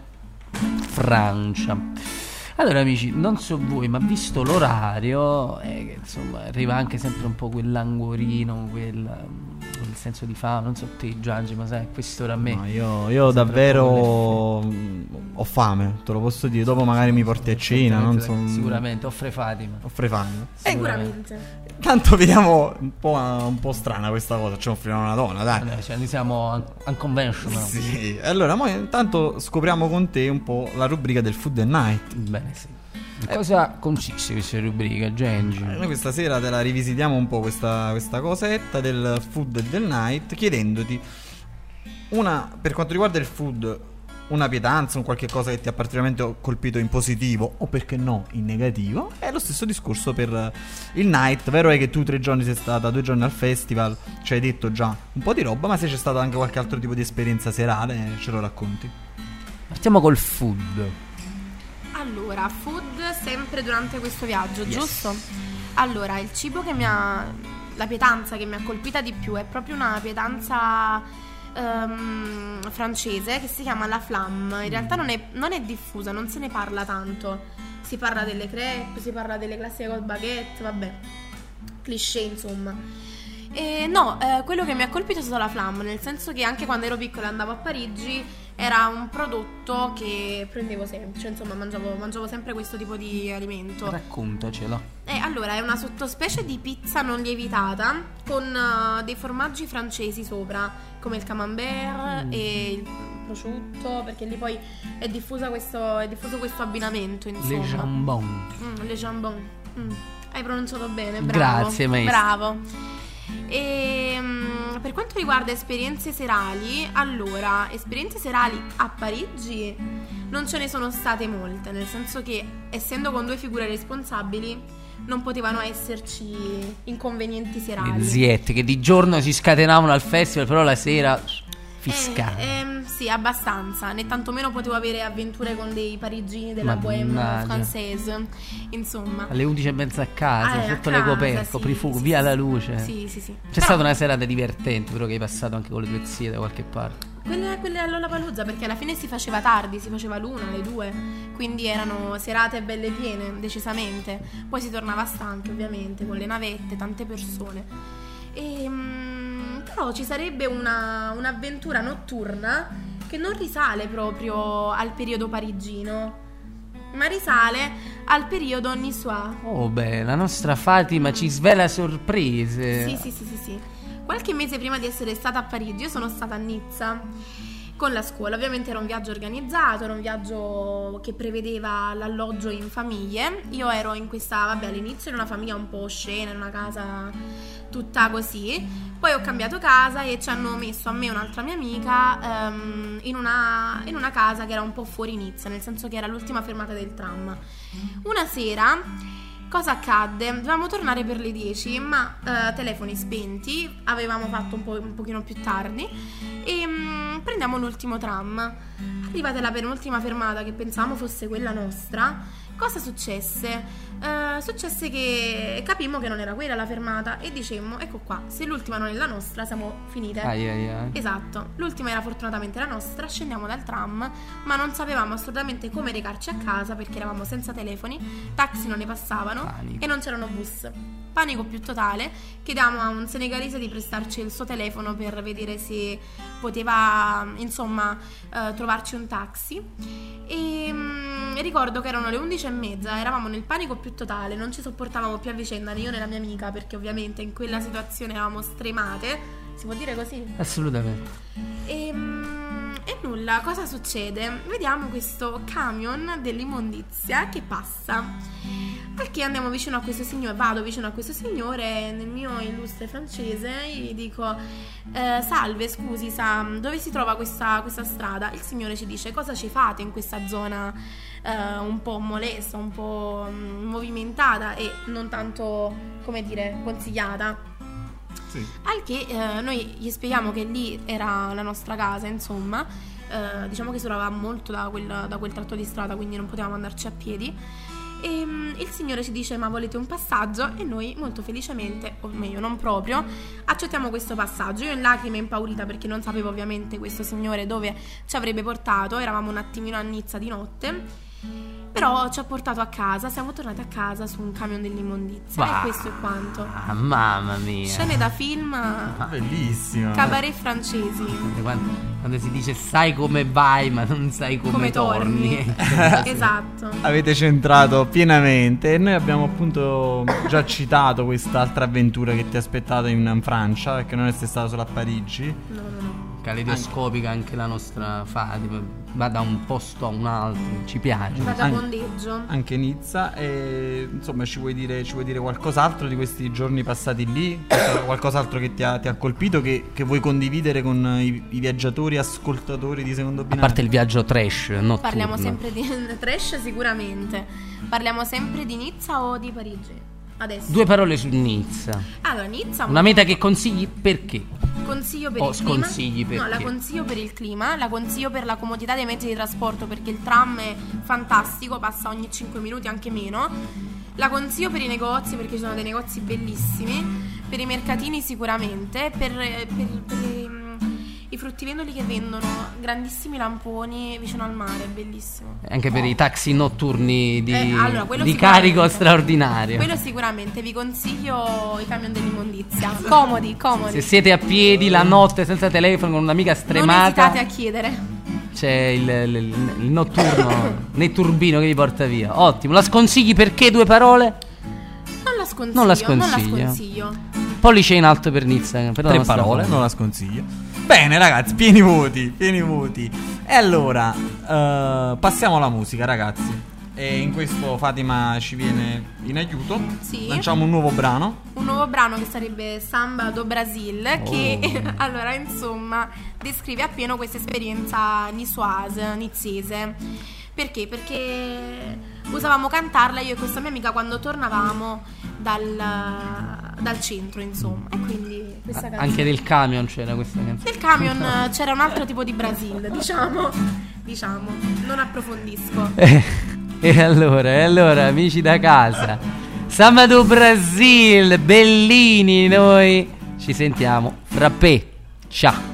Francia. Allora amici, non so voi, ma visto l'orario, eh, che, insomma arriva anche sempre un po' quel languorino, quel, quel senso di fame, non so te Giangi, ma sai, a quest'ora a me... No, io, io davvero ho fame, te lo posso dire. Dopo magari mi porti a cena. Non so, Sicuramente, offre Fatima. Offre Fatima. Sicuramente. Tanto vediamo un po', un po' strana questa cosa. Ci offriamo una donna, dai. Eh, cioè, noi siamo un- unconventional. Sì. Allora, mo intanto scopriamo con te un po' la rubrica del Food and Night. Bene, sì. In cosa consiste questa rubrica, Gengi? Eh, Noi questa sera te la rivisitiamo un po' questa, questa cosetta del food del night chiedendoti una, per quanto riguarda il food, una pietanza, un qualche cosa che ti ha particolarmente colpito in positivo o perché no in negativo. È lo stesso discorso per il night. Vero è che tu tre giorni sei stata, due giorni al festival, ci hai detto già un po' di roba, ma se c'è stata anche qualche altro tipo di esperienza serale, ce lo racconti. Partiamo col food. Allora, food sempre durante questo viaggio, giusto? Allora, il cibo che mi ha. La pietanza che mi ha colpita di più è proprio una pietanza ehm, francese che si chiama la flamme. In realtà non è, non è diffusa, non se ne parla tanto. Si parla delle crepe, si parla delle classiche col baguette, vabbè, cliché insomma. E no, eh, quello che mi ha colpito è stata la flamme, nel senso che anche quando ero piccola e andavo a Parigi era un prodotto che prendevo sempre, cioè insomma mangiavo, mangiavo sempre questo tipo di alimento. Raccontacelo. Eh, allora, è una sottospecie di pizza non lievitata con eh, dei formaggi francesi sopra, come il camembert Mm. e il prosciutto, perché lì poi è, questo, è diffuso questo abbinamento, insomma. Le jambon. Mm, le jambon. Mm, Hai pronunciato bene, bravo. Grazie, maestra. Bravo. E mm, per quanto riguarda esperienze serali, allora, esperienze serali a Parigi non ce ne sono state molte, nel senso che essendo con due figure responsabili non potevano esserci inconvenienti serali. Le ziette che di giorno si scatenavano al festival, però la sera fiscale. Eh, ehm, sì, abbastanza. Né tantomeno potevo avere avventure con dei parigini della bohème française. Insomma. Alle 11 e mezza a casa, Ah, eh, a sotto le casa, coperte, sì, coprifuoco, sì, via sì, la luce. Sì, sì, sì. C'è Però- stata una serata divertente, però che hai passato anche con le tue zie da qualche parte. Quelle, quelle a Lollapalooza perché alla fine si faceva tardi, si faceva l'una, le due, quindi erano serate belle piene, decisamente. Poi si tornava stanchi ovviamente, con le navette, tante persone. E, mm, però ci sarebbe una, un'avventura notturna che non risale proprio al periodo parigino, ma risale al periodo niçois. Oh beh, la nostra Fatima ci svela sorprese. Sì, sì, sì, sì, sì. Qualche mese prima di essere stata a Parigi, io sono stata a Nizza con la scuola. Ovviamente era un viaggio organizzato, era un viaggio che prevedeva l'alloggio in famiglie. Io ero in questa, vabbè, all'inizio in una famiglia un po' oscena, in una casa tutta così. Poi ho cambiato casa e ci hanno messo a me e un'altra mia amica ehm, in, una, in una casa che era un po' fuori Nizza, nel senso che era l'ultima fermata del tram. Una sera Cosa accadde? Dovevamo tornare per le 10, ma eh, telefoni spenti, avevamo fatto un, po', un pochino più tardi e mm, prendiamo l'ultimo tram. Arrivate alla penultima fermata che pensavamo fosse quella nostra, Cosa successe? Eh, successe che capimmo che non era quella la fermata e dicemmo, ecco qua, se l'ultima non è la nostra siamo finite. Ai, ai, ai. Esatto, l'ultima era fortunatamente la nostra, scendiamo dal tram, ma non sapevamo assolutamente come recarci a casa perché eravamo senza telefoni, taxi non ne passavano e non c'erano bus. Panico più totale, chiediamo a un senegalese di prestarci il suo telefono per vedere se poteva, insomma, eh, trovarci un taxi. E mm, ricordo che erano le 11 e mezza, eravamo nel panico più totale, non ci sopportavamo più a vicenda, né io né la mia amica, perché ovviamente in quella situazione eravamo stremate. Si può dire così? Assolutamente. E, mm, e nulla, cosa succede? Vediamo questo camion dell'immondizia che passa. Che andiamo vicino a questo signore, vado vicino a questo signore, nel mio illustre francese, gli dico: eh, Salve, scusi, sa, dove si trova questa, questa strada? Il signore ci dice: Cosa ci fate in questa zona eh, un po' molesta, un po' mm, movimentata e non tanto, come dire, consigliata? Al che eh, noi gli spieghiamo che lì era la nostra casa, insomma, eh, diciamo che si trovava molto da quel, da quel tratto di strada, quindi non potevamo andarci a piedi. E mm, il signore ci dice: Ma volete un passaggio? E noi, molto felicemente, o meglio, non proprio, accettiamo questo passaggio. Io in lacrime, impaurita perché non sapevo ovviamente questo signore dove ci avrebbe portato. Eravamo un attimino a Nizza di notte. Però ci ha portato a casa, siamo tornati a casa su un camion dell'immondizia. Bah. E questo è quanto. Ah, mamma mia. Scene da film, Bellissimo. cabaret francesi. Quando, quando si dice sai come vai, ma non sai come, Come torni. torni. esatto. Avete centrato pienamente e noi abbiamo appunto già citato quest'altra avventura che ti è aspettata in Francia, perché non sei stato solo a Parigi. No, no, no. Caleidoscopica anche la nostra Fatima. Va da un posto a un altro, ci piace. Va da bondeggio. Anche Nizza e insomma ci vuoi dire, ci vuoi dire qualcos'altro di questi giorni passati lì? Qualcosa- Qualcos'altro che ti ha, ti ha colpito che, che vuoi condividere con i, i viaggiatori, ascoltatori di secondo A binario? parte il viaggio trash, notturno. Parliamo sempre di trash sicuramente. Parliamo sempre di Nizza o di Parigi? Adesso. Due parole su Nizza. Allora, Nizza Una meta che consigli perché? consiglio per o il clima. sconsigli No, la consiglio per il clima, la consiglio per la comodità dei mezzi di trasporto perché il tram è fantastico, passa ogni 5 minuti, anche meno. La consiglio per i negozi perché ci sono dei negozi bellissimi, per i mercatini sicuramente, per, per- per i, fruttivendoli che vendono grandissimi lamponi vicino al mare, bellissimo. Anche per i taxi notturni di, Eh, allora, di carico straordinario. Quello sicuramente, vi consiglio i camion dell'immondizia. Comodi, comodi. Se siete a piedi la notte senza telefono con un'amica non stremata, esitate a chiedere. c'è il, il- il notturno nel turbino che vi porta via. Ottimo. La sconsigli perché due parole? Non la sconsiglio. Non la Non la sconsiglio. sconsiglio. Pollice in alto per Nizza. Per Tre parole, non la sconsiglio. Bene, ragazzi, pieni voti, pieni voti. E allora, eh, passiamo alla musica, ragazzi. E in questo Fatima ci viene in aiuto. Sì. Lanciamo un nuovo brano. Un nuovo brano che sarebbe Samba do Brasil, che Oh. allora insomma descrive appieno questa esperienza niçoise, nizzese. Perché? Perché usavamo cantarla io e questa mia amica quando tornavamo dal, dal centro, insomma. E quindi questa canzone. Anche del camion c'era questa canzone. Nel camion c'era un altro tipo di Brasil, diciamo. Diciamo, non approfondisco. E allora, e allora, amici da casa, Samba do Brasil, bellini, noi ci sentiamo fra pe. Ciao.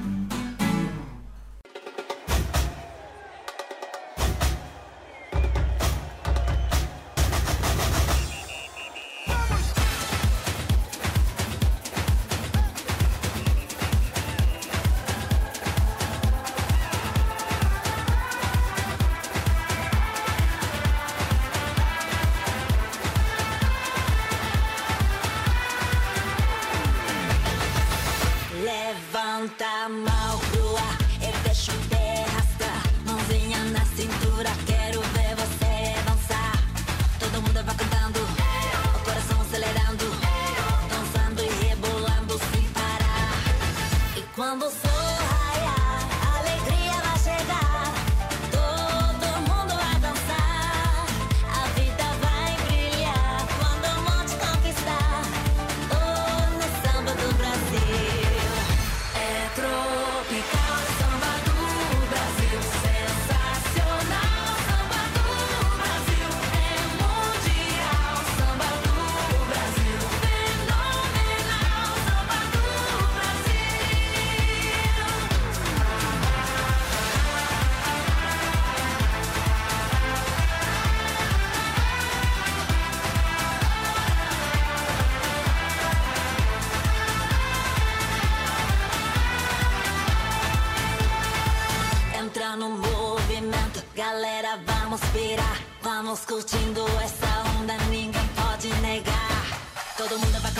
Estamos curtindo essa onda, ninguém pode negar. Todo mundo vai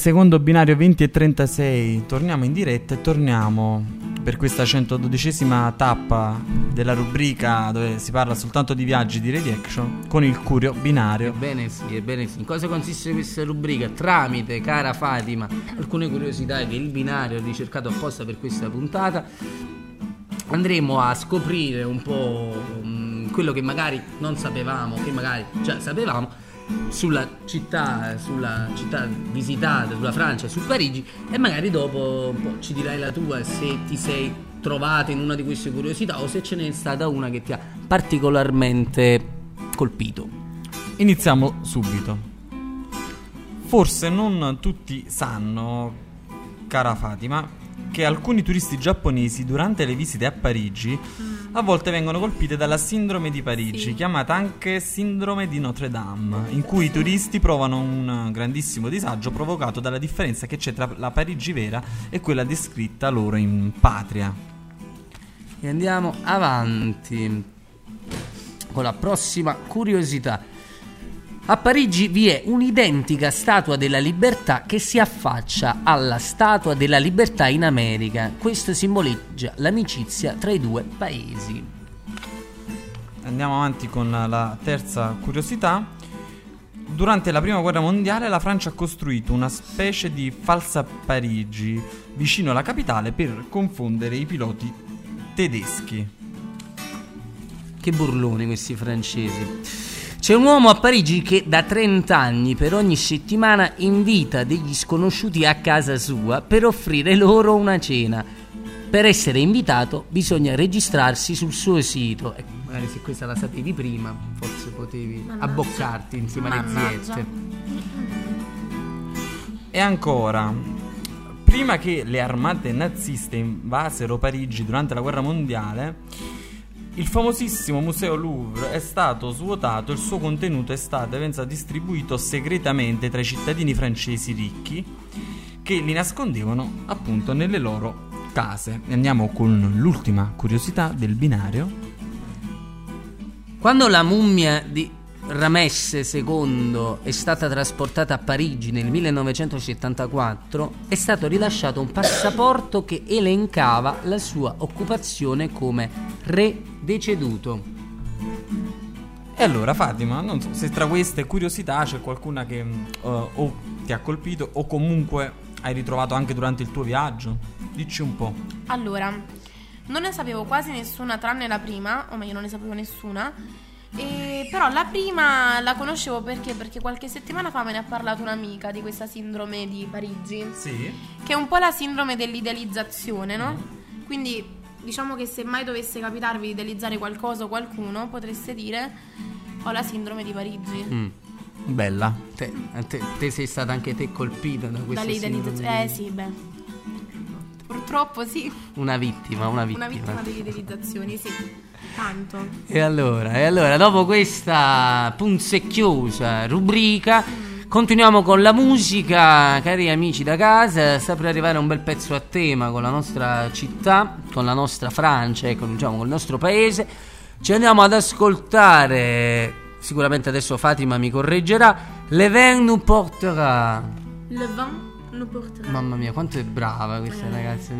secondo binario 20 e 36 torniamo in diretta e torniamo per questa 112esima tappa della rubrica dove si parla soltanto di viaggi di Radio Action con il curio binario. Ebbene sì, ebbene sì. In cosa consiste questa rubrica? Tramite, cara Fatima, alcune curiosità che il binario ha ricercato apposta per questa puntata, andremo a scoprire un po' mm, quello che magari non sapevamo, che magari già sapevamo sulla città, sulla città visitata, sulla Francia su Parigi e magari dopo ci dirai la tua se ti sei trovata in una di queste curiosità o se ce n'è stata una che ti ha particolarmente colpito. Iniziamo subito. Forse non tutti sanno, cara Fatima, che alcuni turisti giapponesi durante le visite a Parigi a volte vengono colpite dalla sindrome di Parigi, chiamata anche sindrome di Notre Dame, in cui i turisti provano un grandissimo disagio provocato dalla differenza che c'è tra la Parigi vera e quella descritta loro in patria. E andiamo avanti con la prossima curiosità. A Parigi vi è un'identica statua della libertà che si affaccia alla statua della libertà in America. Questo simboleggia l'amicizia tra i due paesi. Andiamo avanti con la terza curiosità. Durante la prima guerra mondiale la Francia ha costruito una specie di falsa Parigi vicino alla capitale per confondere i piloti tedeschi. Che burloni questi francesi. C'è un uomo a Parigi che da 30 anni per ogni settimana invita degli sconosciuti a casa sua per offrire loro una cena. Per essere invitato bisogna registrarsi sul suo sito. E magari se questa la sapevi prima, forse potevi Mannaggia. abboccarti insieme alle Mannaggia. ziette. E ancora, prima che le armate naziste invasero Parigi durante la guerra mondiale, il famosissimo museo Louvre è stato svuotato, il suo contenuto è stato pensa, distribuito segretamente tra i cittadini francesi ricchi che li nascondevano appunto nelle loro case. Andiamo con l'ultima curiosità del binario. Quando la mummia di Ramesse II è stata trasportata a Parigi nel 1974, è stato rilasciato un passaporto che elencava la sua occupazione come re deceduto. E allora Fatima, non so se tra queste curiosità c'è qualcuna che mm, eh, o ti ha colpito o comunque hai ritrovato anche durante il tuo viaggio. Dici un po'. Allora, non ne sapevo quasi nessuna tranne la prima, o meglio non ne sapevo nessuna, E però la prima la conoscevo perché? Perché qualche settimana fa me ne ha parlato un'amica di questa sindrome di Parigi. Sì. Che è un po' la sindrome dell'idealizzazione, no? Quindi diciamo che se mai dovesse capitarvi di idealizzare qualcosa o qualcuno, potreste dire ho la sindrome di Parigi. Mm. Bella. Te, te- te sei stata anche te colpita da questa Dall'idealizzazione. Eh sì, beh. Purtroppo sì. Una vittima, una vittima. Una vittima delle idealizzazioni, sì. Tanto. E allora, e allora, dopo questa punzecchiosa rubrica, continuiamo con la musica, cari amici da casa. Sta per arrivare un bel pezzo a tema con la nostra città, con la nostra Francia e con, diciamo, con il nostro paese. Ci andiamo ad ascoltare, sicuramente adesso Fatima mi correggerà, Le vin nous portera. Le vin nous portera. Mamma mia, quanto è brava questa Eh. ragazza.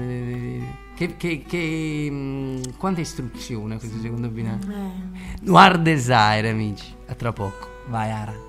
Che, che, che, mh, quanta istruzione questo secondo binario. Eh. Noir Desire, amici. A tra poco. Vai, Ara.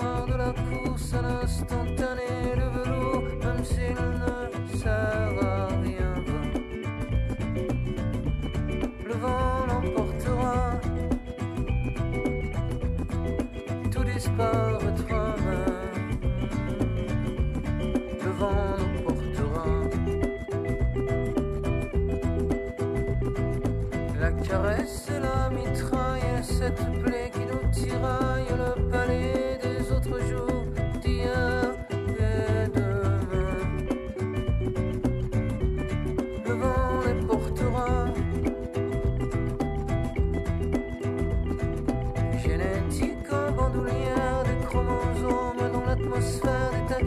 De la course à l'instantané, le vélo, même s'il ne sert à rien. Le vent l'emportera, tout disparaîtra. Le vent nous portera. La caresse et la mitraille, cette plaie qui nous tiraille, le palais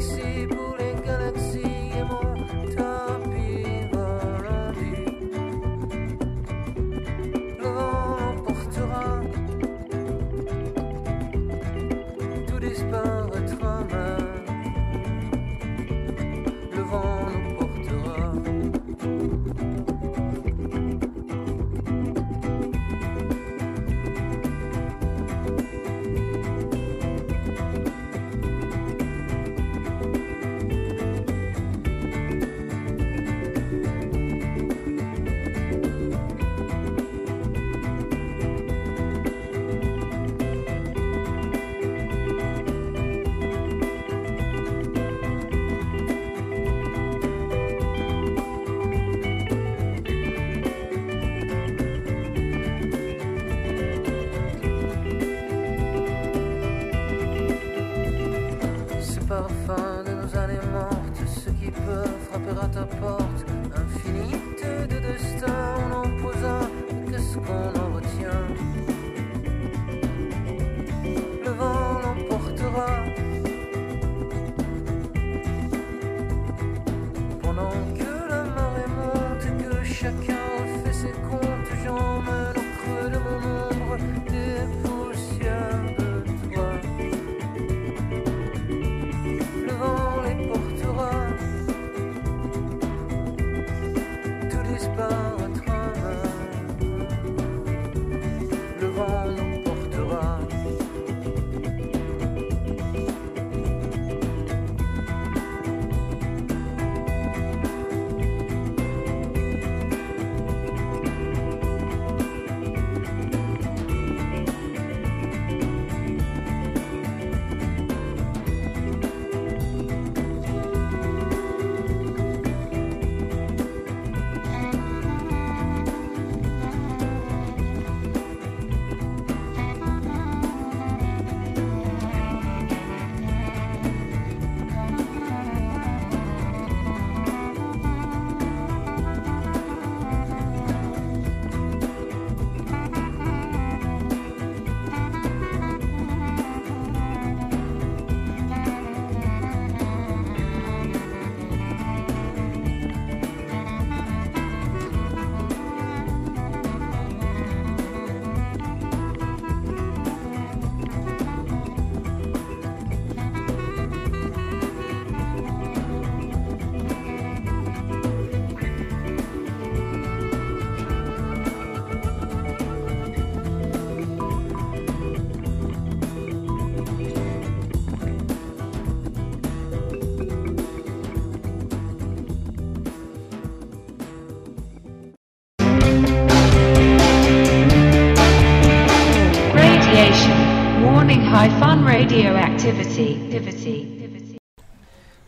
See.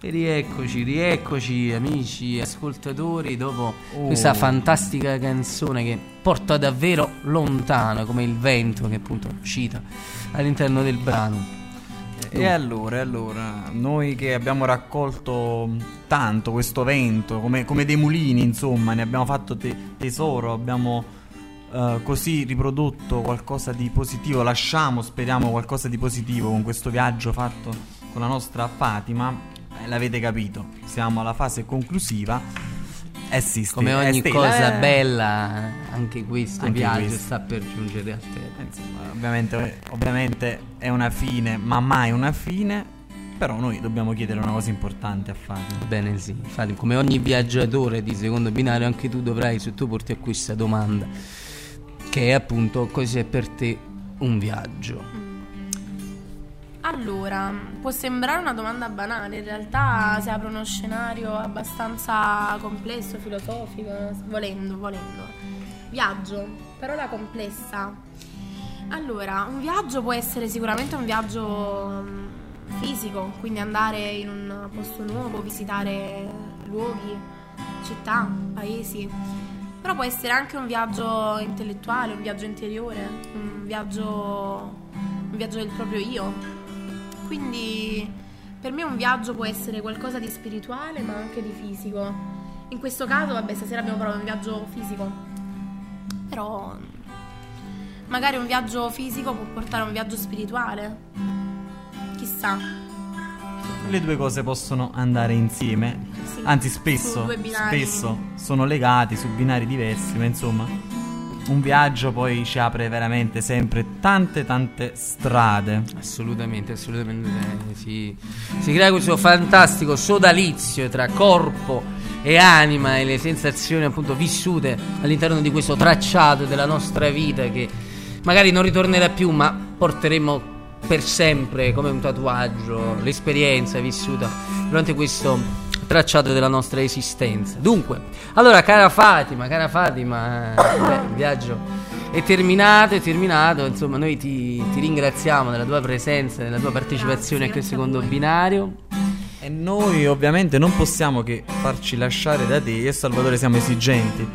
E rieccoci, rieccoci amici ascoltatori dopo Oh. questa fantastica canzone che porta davvero lontano come il vento che appunto cita all'interno del brano. E allora, allora, noi che abbiamo raccolto tanto questo vento, come, come dei mulini, insomma, ne abbiamo fatto te- tesoro, abbiamo eh, così riprodotto qualcosa di positivo, lasciamo, speriamo, qualcosa di positivo con questo viaggio fatto con la nostra Fatima, eh, l'avete capito, siamo alla fase conclusiva. Eh sì, Ste- Come eh, ogni Stella, cosa eh. bella, anche questo Anche viaggio questo. sta per giungere al termine. Insomma, ovviamente, ovviamente è una fine, ma mai una fine. Però noi dobbiamo chiedere una cosa importante a Fatima. Bene, sì. Infatti, come ogni viaggiatore di secondo binario, anche tu dovrai sottoporti a questa domanda, che è appunto cos'è per te un viaggio? Allora, può sembrare una domanda banale, in realtà si apre uno scenario abbastanza complesso, filosofico, volendo, volendo. Viaggio, parola complessa. Allora, un viaggio può essere sicuramente un viaggio mm, fisico, quindi andare in un posto nuovo, visitare luoghi, città, paesi. Però può essere anche un viaggio intellettuale, un viaggio interiore, un viaggio, un viaggio del proprio io. Quindi per me un viaggio può essere qualcosa di spirituale ma anche di fisico. In questo caso, vabbè, stasera abbiamo di un viaggio fisico. Però magari un viaggio fisico può portare a un viaggio spirituale. Chissà. Le due cose possono andare insieme. Sì, Anzi, spesso, spesso sono legati su binari diversi, ma insomma, un viaggio poi ci apre veramente sempre tante, tante strade. Assolutamente, assolutamente. eh, Si, si crea questo fantastico sodalizio tra corpo e anima e le sensazioni appunto vissute all'interno di questo tracciato della nostra vita che magari non ritornerà più, ma porteremo per sempre come un tatuaggio l'esperienza vissuta durante questo tracciato della nostra esistenza. Dunque, allora cara Fatima, cara Fatima, eh, beh, il viaggio è terminato, è terminato, insomma noi ti, ti ringraziamo della tua presenza, della tua partecipazione a questo secondo binario. E noi ovviamente non possiamo che farci lasciare da te, io e Salvatore siamo esigenti,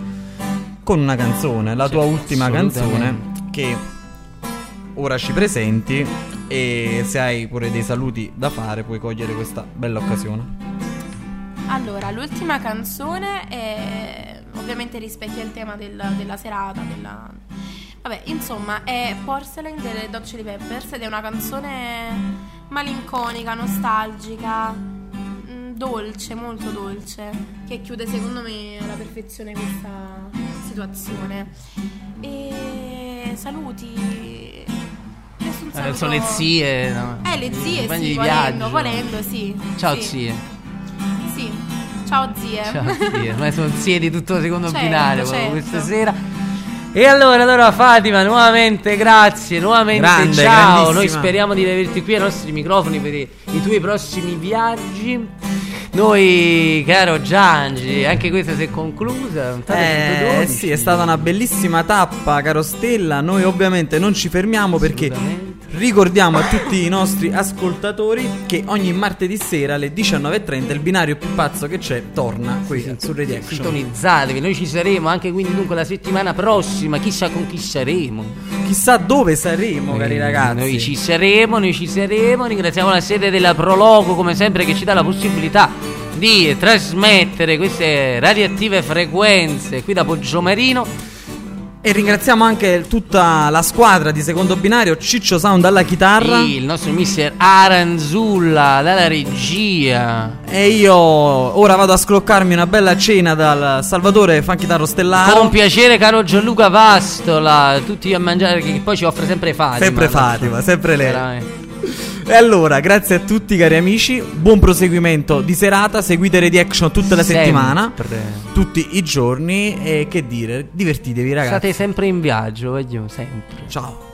con una canzone, la tua ultima canzone, che ora ci presenti e se hai pure dei saluti da fare puoi cogliere questa bella occasione. Allora, l'ultima canzone è ovviamente rispecchia il tema del- della serata, della... Vabbè, insomma, è Porcelain delle Dot Chili Peppers ed è una canzone malinconica, nostalgica, mm, dolce, molto dolce, che chiude secondo me alla perfezione questa situazione. E saluti. Eh, sono le zie. no? Eh, le zie, Compagni sì, volendo, viaggio. volendo, sì. Ciao sì. zie. Sì. Ciao zie. Ciao zie, ma sono zie di tutto il secondo Certo, binario certo. questa sera. E allora, allora Fatima, nuovamente grazie, nuovamente Grande, ciao. Noi speriamo di averti qui ai nostri microfoni per i, i tuoi prossimi viaggi. Noi, caro Giangi, anche questa si è conclusa. Eh 112. sì, è stata una bellissima tappa, caro Stella. Noi ovviamente non ci fermiamo perché ricordiamo a tutti i nostri ascoltatori che ogni martedì sera alle 19.30 il binario più pazzo che c'è torna qui su Radio Action. Sintonizzatevi, noi ci saremo anche quindi dunque la settimana prossima, chissà con chi saremo. Chissà dove saremo, cari Eh, ragazzi. Noi ci saremo, noi ci saremo. Ringraziamo la sede della Prologo, come sempre, che ci dà la possibilità di trasmettere queste radioattive frequenze qui da Poggiomarino. E ringraziamo anche tutta la squadra di secondo binario, Ciccio Sound alla chitarra. Sì, il nostro mister Aranzulla dalla regia. E io ora vado a scroccarmi una bella cena dal Salvatore Fanchitarro Stellaro. Con piacere, caro Gianluca Vastola. Tutti a mangiare, che poi ci offre sempre Fatima. Sempre Fatima, sempre lei. Veramente. E allora, grazie a tutti cari amici, buon proseguimento di serata, seguite Ready Action tutta la Sempre. settimana, tutti i giorni e che dire, divertitevi ragazzi. State sempre in viaggio, voglio sempre. Ciao.